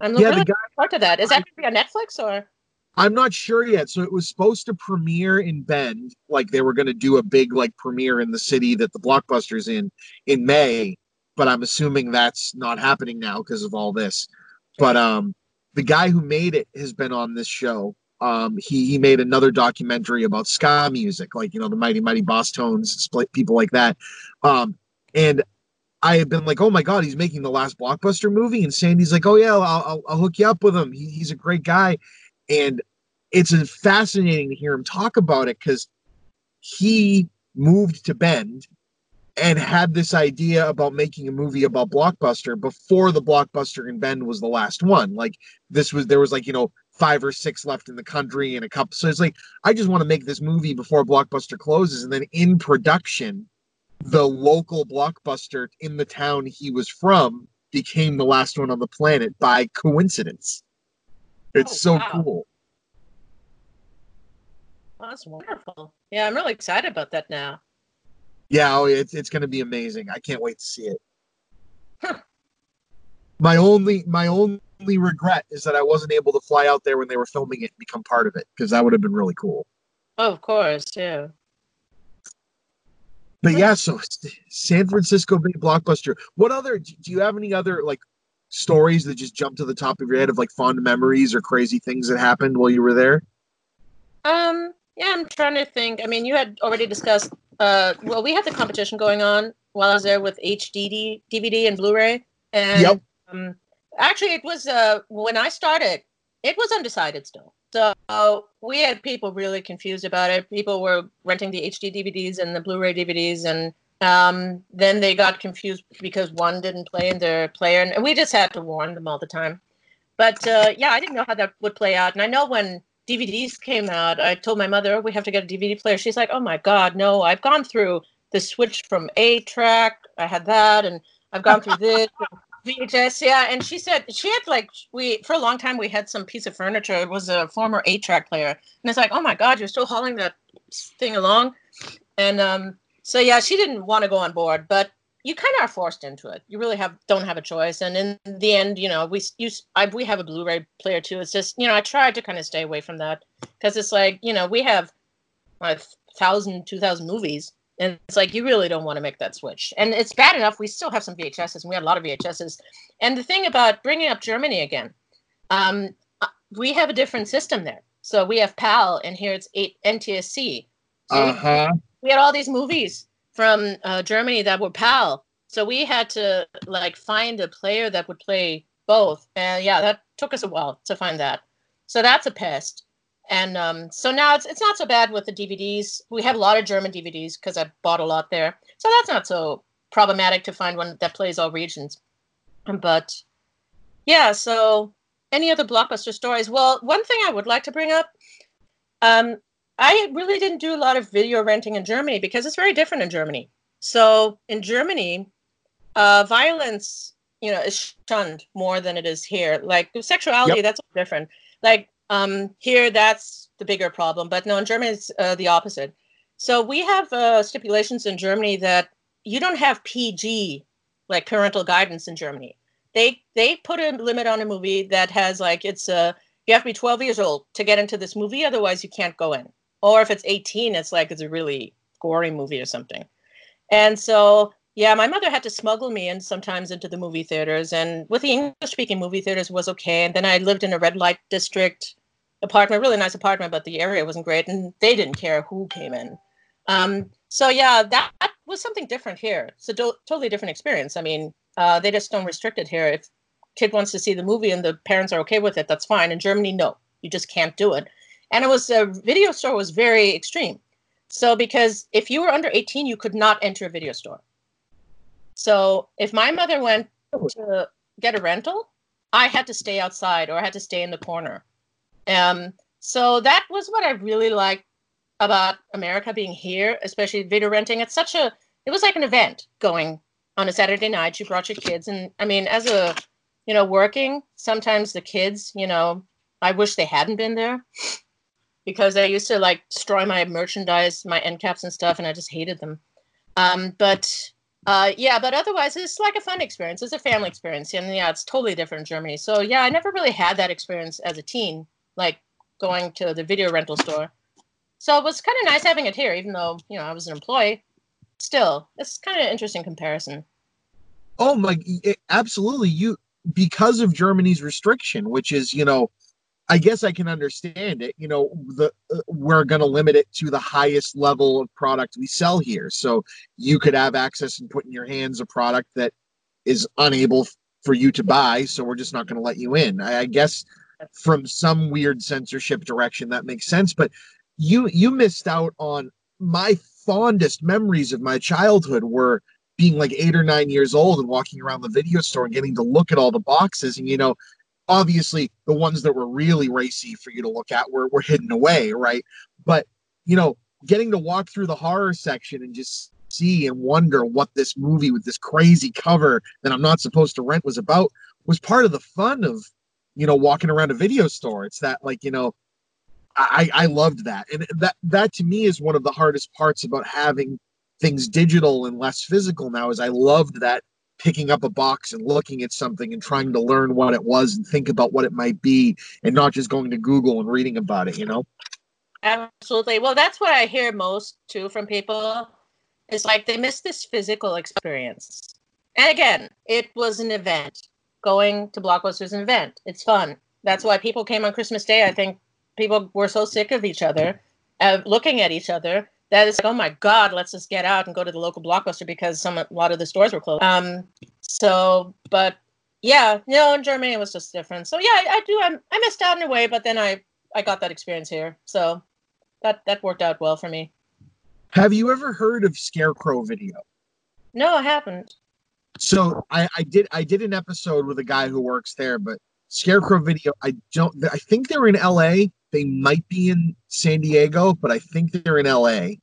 I'm Yeah, the really guy- looking forward to that. Is that going to be on Netflix or? I'm not sure yet. So it was supposed to premiere in Bend, like they were going to do a big like premiere in the city that the blockbuster's in in May, but I'm assuming that's not happening now because of all this. But um the guy who made it has been on this show. Um he he made another documentary about ska music, like you know the Mighty Mighty Bosstones, split people like that. Um and I have been like, oh my god, he's making the last blockbuster movie, and Sandy's like, oh yeah, I'll I'll, I'll hook you up with him. He, he's a great guy, and it's fascinating to hear him talk about it because he moved to Bend and had this idea about making a movie about Blockbuster before the Blockbuster in Bend was the last one. Like this was there was like, you know, five or six left in the country and a couple. So it's like, I just want to make this movie before Blockbuster closes. And then in production, the local Blockbuster in the town he was from became the last one on the planet by coincidence. It's Oh, so wow. cool. That's wonderful. Yeah, I'm really excited about that now. Yeah, oh, it's it's going to be amazing. I can't wait to see it. My only my only regret is that I wasn't able to fly out there when they were filming it and become part of it because that would have been really cool. Oh, of course, yeah. But yeah, so San Francisco big blockbuster. What other do you have any other like stories that just jump to the top of your head of like fond memories or crazy things that happened while you were there? Um, yeah, I'm trying to think. I mean, you had already discussed. Uh, well, we had the competition going on while I was there with HD DVD and Blu-ray, and Yep. um, actually, it was uh when I started, it was undecided still. So we had people really confused about it. People were renting the HD DVDs and the Blu-ray DVDs, and um, then they got confused because one didn't play in their player, and we just had to warn them all the time. But uh, yeah, I didn't know how that would play out, and I know when DVDs came out, I told my mother we have to get a DVD player. She's like, "Oh my God, no! I've gone through the switch from eight track. I had that, and I've gone through this VHS. Yeah." And she said she had like we for a long time we had some piece of furniture. It was a former eight track player, and it's like, "Oh my God, you're still hauling that thing along," and um, so yeah, she didn't want to go on board, but you kind of are forced into it. You really have don't have a choice. And in the end, you know, we use I, we have a Blu-ray player too. It's just you know I tried to kind of stay away from that because it's like you know we have a thousand, two thousand movies, and it's like you really don't want to make that switch. And it's bad enough we still have some VHSs, and we had a lot of VHSs. And the thing about bringing up Germany again, um, uh, we have a different system there. So we have PAL, and here it's eight NTSC. So we- Uh huh. we had all these movies from uh, Germany that were PAL. So we had to like find a player that would play both. And yeah, that took us a while to find that. So that's a pest. And um, so now it's, it's not so bad with the DVDs. We have a lot of German DVDs because I bought a lot there. So that's not so problematic to find one that plays all regions. But yeah, so any other blockbuster stories? Well, one thing I would like to bring up um, I really didn't do a lot of video renting in Germany because it's very different in Germany. So in Germany, uh, violence, you know, is shunned more than it is here. Like sexuality, that's different. Like um, here, that's the bigger problem. But no, in Germany, it's uh, the opposite. So we have uh, stipulations in Germany that you don't have PG, like parental guidance in Germany. They they put a limit on a movie that has like it's uh, you have to be 12 years old to get into this movie, otherwise you can't go in. Or if it's 18, it's like it's a really gory movie or something. And so, yeah, my mother had to smuggle me in sometimes into the movie theaters. And with the English speaking movie theaters was okay. And then I lived in a red light district apartment, really nice apartment, but the area wasn't great. And they didn't care who came in. Um, so, yeah, that, that was something different here. It's a do- totally different experience. I mean, uh, they just don't restrict it here. If kid wants to see the movie and the parents are okay with it, that's fine. In Germany, no, you just can't do it. And it was a video store was very extreme. So because if you were under 18, you could not enter a video store. So if my mother went to get a rental, I had to stay outside or I had to stay in the corner. Um, so that was what I really liked about America being here, especially video renting. It's such a it was like an event going on a Saturday night. You brought your kids, and I mean, as a you know working, sometimes the kids, you know, I wish they hadn't been there because they used to like destroy my merchandise, my end caps and stuff, and I just hated them. Um, but uh, yeah, but otherwise, it's like a fun experience. It's a family experience, and yeah, it's totally different in Germany. So yeah, I never really had that experience as a teen, like going to the video rental store. So it was kind of nice having it here, even though you know I was an employee. Still, it's kind of an interesting comparison. Oh my, absolutely. You because of Germany's restriction, which is you know I guess I can understand it. You know, the uh, we're going to limit it to the highest level of product we sell here. So you could have access and put in your hands a product that is unable f- for you to buy. So we're just not going to let you in. I, I guess from some weird censorship direction that makes sense. But you you missed out on my fondest memories of my childhood were being like eight or nine years old and walking around the video store and getting to look at all the boxes and you know obviously the ones that were really racy for you to look at were, were hidden away right? But you know getting to walk through the horror section and just see and wonder what this movie with this crazy cover that i'm not supposed to rent was about was part of the fun of you know walking around a video store. It's that like you know i i loved that. And that that to me is one of the hardest parts about having things digital and less physical now is i loved that picking up a box and looking at something and trying to learn what it was and think about what it might be and not just going to Google and reading about it, you know? Absolutely. Well, that's what I hear most too from people. It's like they miss this physical experience. And again, it was an event. Going to Blockbuster is an event. It's fun. That's why people came on Christmas Day. I think people were so sick of each other, uh, looking at each other, that is like, oh my god, let's just get out and go to the local blockbuster because some a lot of the stores were closed. Um, so, but yeah, you know, in Germany it was just different. So yeah, I, I do. I'm, I missed out in a way, but then I I got that experience here, so that that worked out well for me. Have you ever heard of Scarecrow Video? No, I haven't. So I, I did I did an episode with a guy who works there, but Scarecrow Video, I don't I think they're in LA. They might be in San Diego, but I think they're in LA.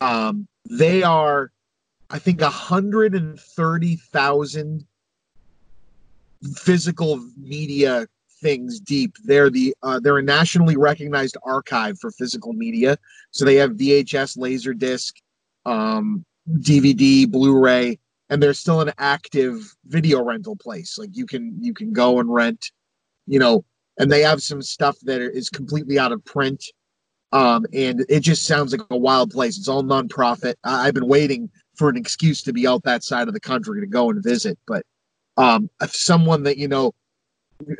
Um, they are, I think, 130,000 physical media things deep. They're the uh, they're a nationally recognized archive for physical media. So they have VHS, Laserdisc, um, DVD, Blu-ray, and they're still an active video rental place. Like you can you can go and rent, you know, and they have some stuff that is completely out of print. Um, and it just sounds like a wild place. It's all nonprofit. I- I've been waiting for an excuse to be out that side of the country to go and visit. But um, if someone that you know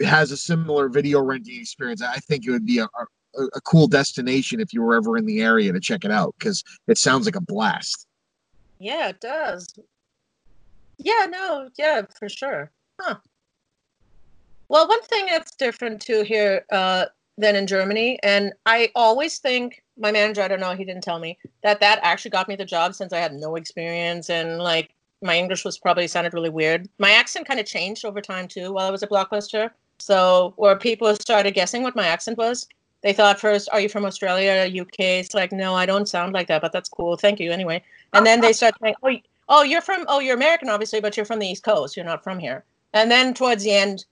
has a similar video renting experience, I think it would be a, a, a cool destination if you were ever in the area to check it out because it sounds like a blast. Yeah, it does. Yeah, no, yeah, for sure. Huh. Well, one thing that's different too here uh, than in Germany, and I always think my manager, I don't know, he didn't tell me that that actually got me the job since I had no experience and like my English was probably sounded really weird. My accent kind of changed over time too while I was at Blockbuster. So, where people started guessing what my accent was, they thought first, "Are you from Australia, UK?" It's like, no, I don't sound like that, but that's cool. Thank you anyway. And then they start saying, "Oh, oh, you're from, oh, you're American, obviously, but you're from the East Coast. You're not from here." And then towards the end,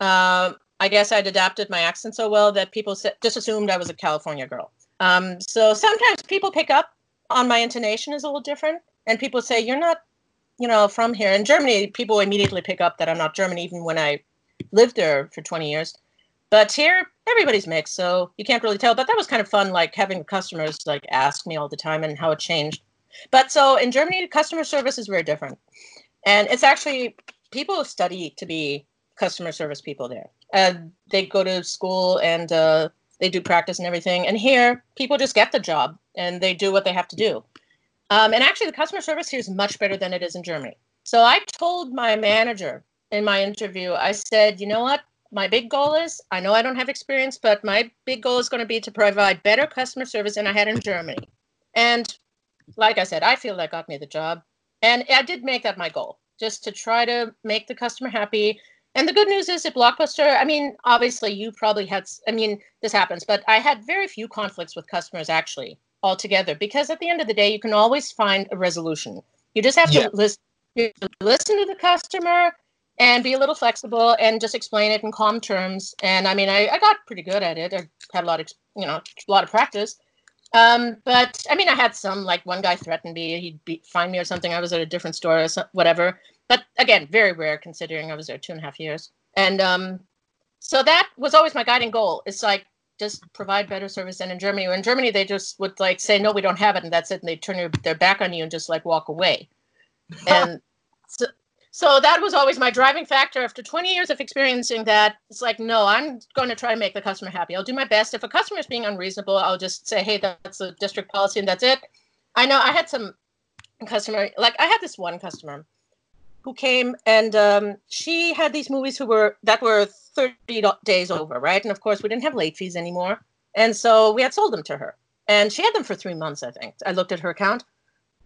uh, I guess I'd adapted my accent so well that people just assumed I was a California girl. Um, so sometimes people pick up on my intonation is a little different, and people say you're not, you know, from here. In Germany, people immediately pick up that I'm not German, even when I lived there for 20 years. But here, everybody's mixed, so you can't really tell. But that was kind of fun, like having customers like ask me all the time and how it changed. But so in Germany, customer service is very different, and it's actually people study to be customer service people there. Uh, they go to school and uh, they do practice and everything. And here, people just get the job and they do what they have to do. Um, and actually, the customer service here is much better than it is in Germany. So I told my manager in my interview, I said, you know what? My big goal is I know I don't have experience, but my big goal is going to be to provide better customer service than I had in Germany. And like I said, I feel that got me the job. And I did make that my goal, just to try to make the customer happy. And the good news is at Blockbuster, I mean, obviously you probably had, I mean, this happens, but I had very few conflicts with customers actually altogether because at the end of the day, you can always find a resolution. You just have Yeah. to listen, listen to the customer and be a little flexible and just explain it in calm terms. And I mean, I, I got pretty good at it. I had a lot of, you know, a lot of practice. Um, but I mean, I had some like one guy threatened me, he'd be, find me or something. I was at a different store or so, whatever. But again, very rare considering I was there two and a half years. And um, so that was always my guiding goal. It's like just provide better service than in Germany. Or in Germany, they just would like say, no, we don't have it, and that's it. And they turn your, their back on you and just like walk away. And so, so that was always my driving factor. After 20 years of experiencing that, it's like, no, I'm going to try to make the customer happy. I'll do my best. If a customer is being unreasonable, I'll just say, hey, that's the district policy, and that's it. I know I had some customer, like I had this one customer who came and um, she had these movies who were that were 30 days over, right? And of course, we didn't have late fees anymore, and so we had sold them to her, and she had them for three months, I think. I looked at her account,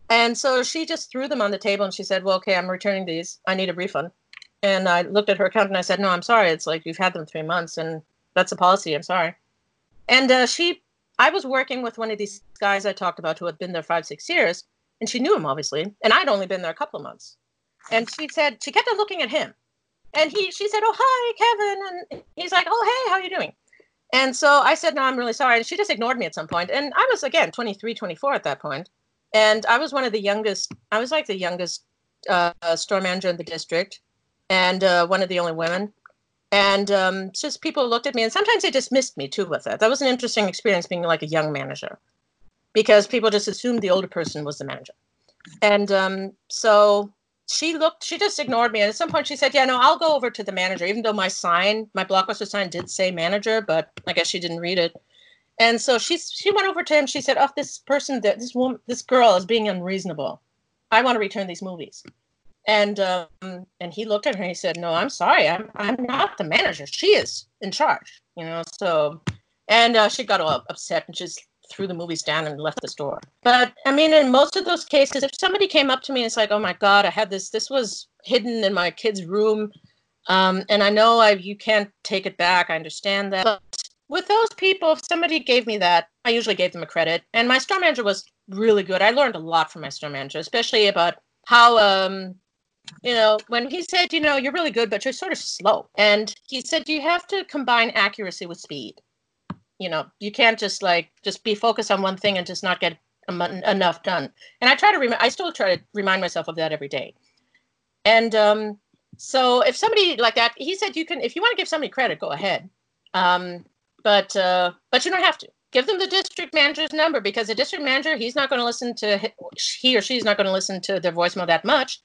and so she just threw them on the table and she said, "Well, okay, I'm returning these. I need a refund." And I looked at her account and I said, "No, I'm sorry. It's like you've had them three months, and that's a policy. I'm sorry." And uh, she, I was working with one of these guys I talked about who had been there five, six years, and she knew him obviously, and I'd only been there a couple of months. And she said she kept on looking at him, and he, she said, "Oh, hi, Kevin," and he's like, "Oh, hey, how are you doing?" And so I said, "No, I'm really sorry." And she just ignored me at some point, and I was again 23, 24 at that point, and I was one of the youngest. I was like the youngest uh, store manager in the district, and uh, one of the only women. And um, just people looked at me, and sometimes they dismissed me too with it. That was an interesting experience being like a young manager, because people just assumed the older person was the manager. And um, so she looked, she just ignored me. And at some point, she said, "Yeah, no, I'll go over to the manager." Even though my sign, my blockbuster sign, did say manager, but I guess she didn't read it. And so she she went over to him. She said, "Oh, this person, that this woman, this girl is being unreasonable. I want to return these movies." And um, and he looked at her and he said, "No, I'm sorry. I'm I'm not the manager. She is in charge." You know. So, and uh, she got all upset and just threw the movies down and left the store. But I mean, in most of those cases, if somebody came up to me and it's like, "Oh my God, I had this. This was hidden in my kid's room," um, and I know I you can't take it back. I understand that. But with those people, if somebody gave me that, I usually gave them a credit. And my store manager was really good. I learned a lot from my store manager, especially about how um you know, when he said, you know, you're really good, but you're sort of slow. And he said, you have to combine accuracy with speed. You know, you can't just like just be focused on one thing and just not get enough done. And I try to remind, I still try to remind myself of that every day. And um, so if somebody like that, he said, you can, if you want to give somebody credit, go ahead. Um, but uh, but you don't have to give them the district manager's number because the district manager, he's not going to listen to he or she's not going to listen to their voicemail that much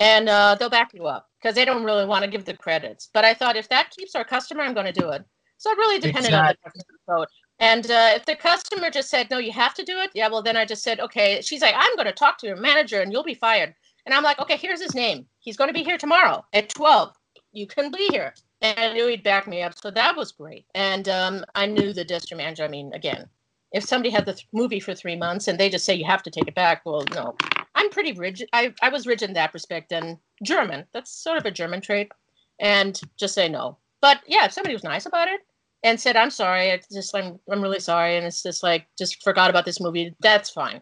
and uh, they'll back you up because they don't really want to give the credits. But I thought if that keeps our customer, I'm going to do it. So it really depended on the customer approach. And uh, if the customer just said, no, you have to do it, yeah, well, then I just said, okay. She's like, I'm going to talk to your manager and you'll be fired. And I'm like, okay, here's his name. He's going to be here tomorrow at 12. You can be here. And I knew he'd back me up. So that was great. And um, I knew the district manager. I mean, again, if somebody had the th- movie for three months and they just say you have to take it back, well, no, I'm pretty rigid. I, I was rigid in that respect and German. That's sort of a German trait. And just say no. But yeah, if somebody was nice about it and said, I'm sorry, it's just I'm I'm really sorry, and it's just like just forgot about this movie, that's fine.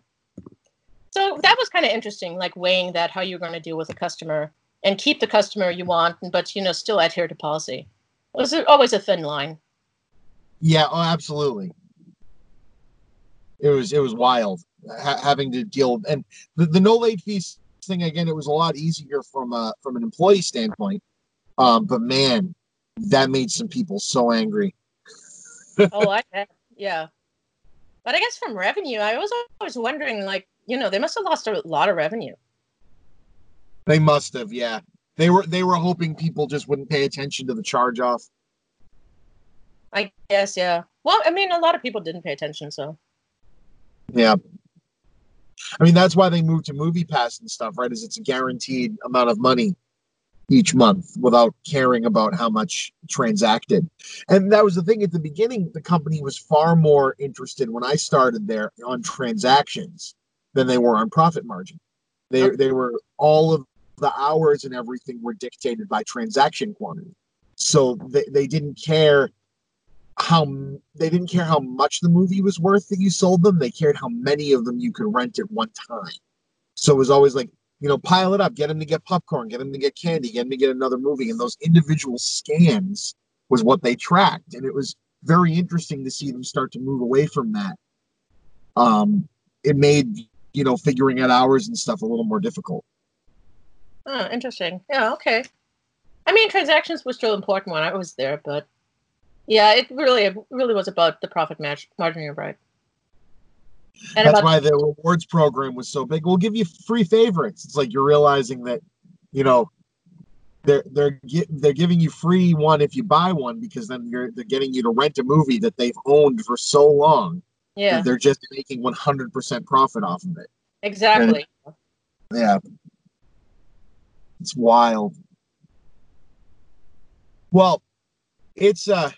So that was kind of interesting, like weighing that how you're going to deal with a customer and keep the customer you want, but you know, still adhere to policy. It was always a thin line. Yeah, oh, absolutely. It was it was wild ha- having to deal and the, the no late fees thing again. It was a lot easier from a from an employee standpoint, um, but man, that made some people so angry. Oh, I bet. Yeah. But I guess from revenue, I was always wondering, like, you know, they must have lost a lot of revenue. They must have, yeah. They were they were hoping people just wouldn't pay attention to the charge off. I guess, yeah. Well, I mean, a lot of people didn't pay attention, so. Yeah. I mean, that's why they moved to Movie Pass and stuff, right? Is it's a guaranteed amount of money each month without caring about how much transacted. And that was the thing at the beginning, the company was far more interested when I started there on transactions than they were on profit margin. They they were all of the hours and everything were dictated by transaction quantity. So they, they didn't care how they didn't care how much the movie was worth that you sold them. They cared how many of them you could rent at one time. So it was always like, you know, pile it up, get them to get popcorn, get them to get candy, get them to get another movie. And those individual scans was what they tracked. And it was very interesting to see them start to move away from that. Um, it made, you know, figuring out hours and stuff a little more difficult. Oh, interesting. Yeah, okay. I mean, transactions were still important when I was there, but yeah, it really, it really was about the profit margin. You're right. And That's about- why the rewards program was so big. We'll give you free favorites. It's like you're realizing that, you know, they're they're they're giving you free one if you buy one because then you're they're getting you to rent a movie that they've owned for so long. Yeah, they're just making 100 percent profit off of it. Exactly. And, yeah, it's wild. Well, it's uh,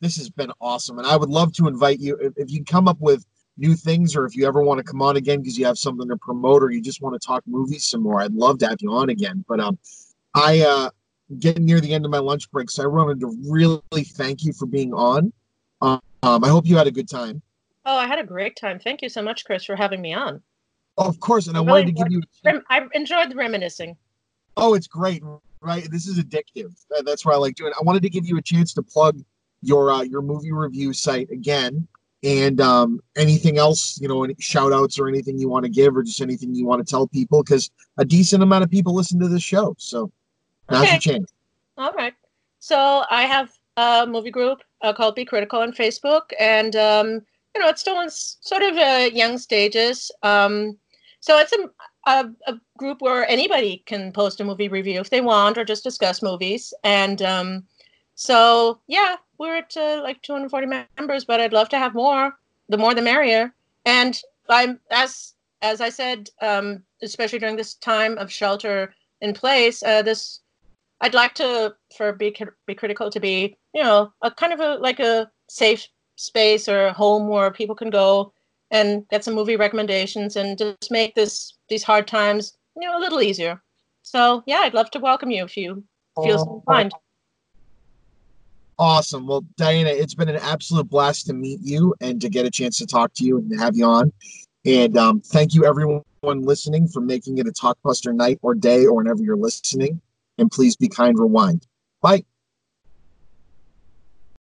this has been awesome, and I would love to invite you if, if you come up with new things or if you ever want to come on again because you have something to promote or you just want to talk movies some more i'd love to have you on again. But um i uh getting near the end of my lunch break so i wanted to really thank you for being on. Um i hope you had a good time. Oh i had a great time. Thank you so much chris for having me on. Oh, of course and i, I really wanted to give you i enjoyed the reminiscing. Oh it's great right? This is addictive. That's why i like doing it. I wanted to give you a chance to plug your uh, your movie review site again and um, anything else, you know, any shout outs or anything you want to give or just anything you want to tell people because a decent amount of people listen to this show. So now's okay. your chance. All right. So I have a movie group uh, called Be Critical on Facebook, and um, you know, it's still in sort of uh, young stages. Um, so it's a, a, a, group where anybody can post a movie review if they want or just discuss movies. And um, so yeah, we're at uh, like 240 members, but I'd love to have more. The more, the merrier. And I'm as as I said, um, especially during this time of shelter in place, uh, this I'd like to for be be critical to be you know a kind of a like a safe space or home where people can go and get some movie recommendations and just make this these hard times you know a little easier. So yeah, I'd love to welcome you if you feel so inclined. Awesome. Well, Diana, it's been an absolute blast to meet you and to get a chance to talk to you and have you on. And um, thank you, everyone listening, for making it a Talkbuster night or day or whenever you're listening. And please be kind, rewind. Bye.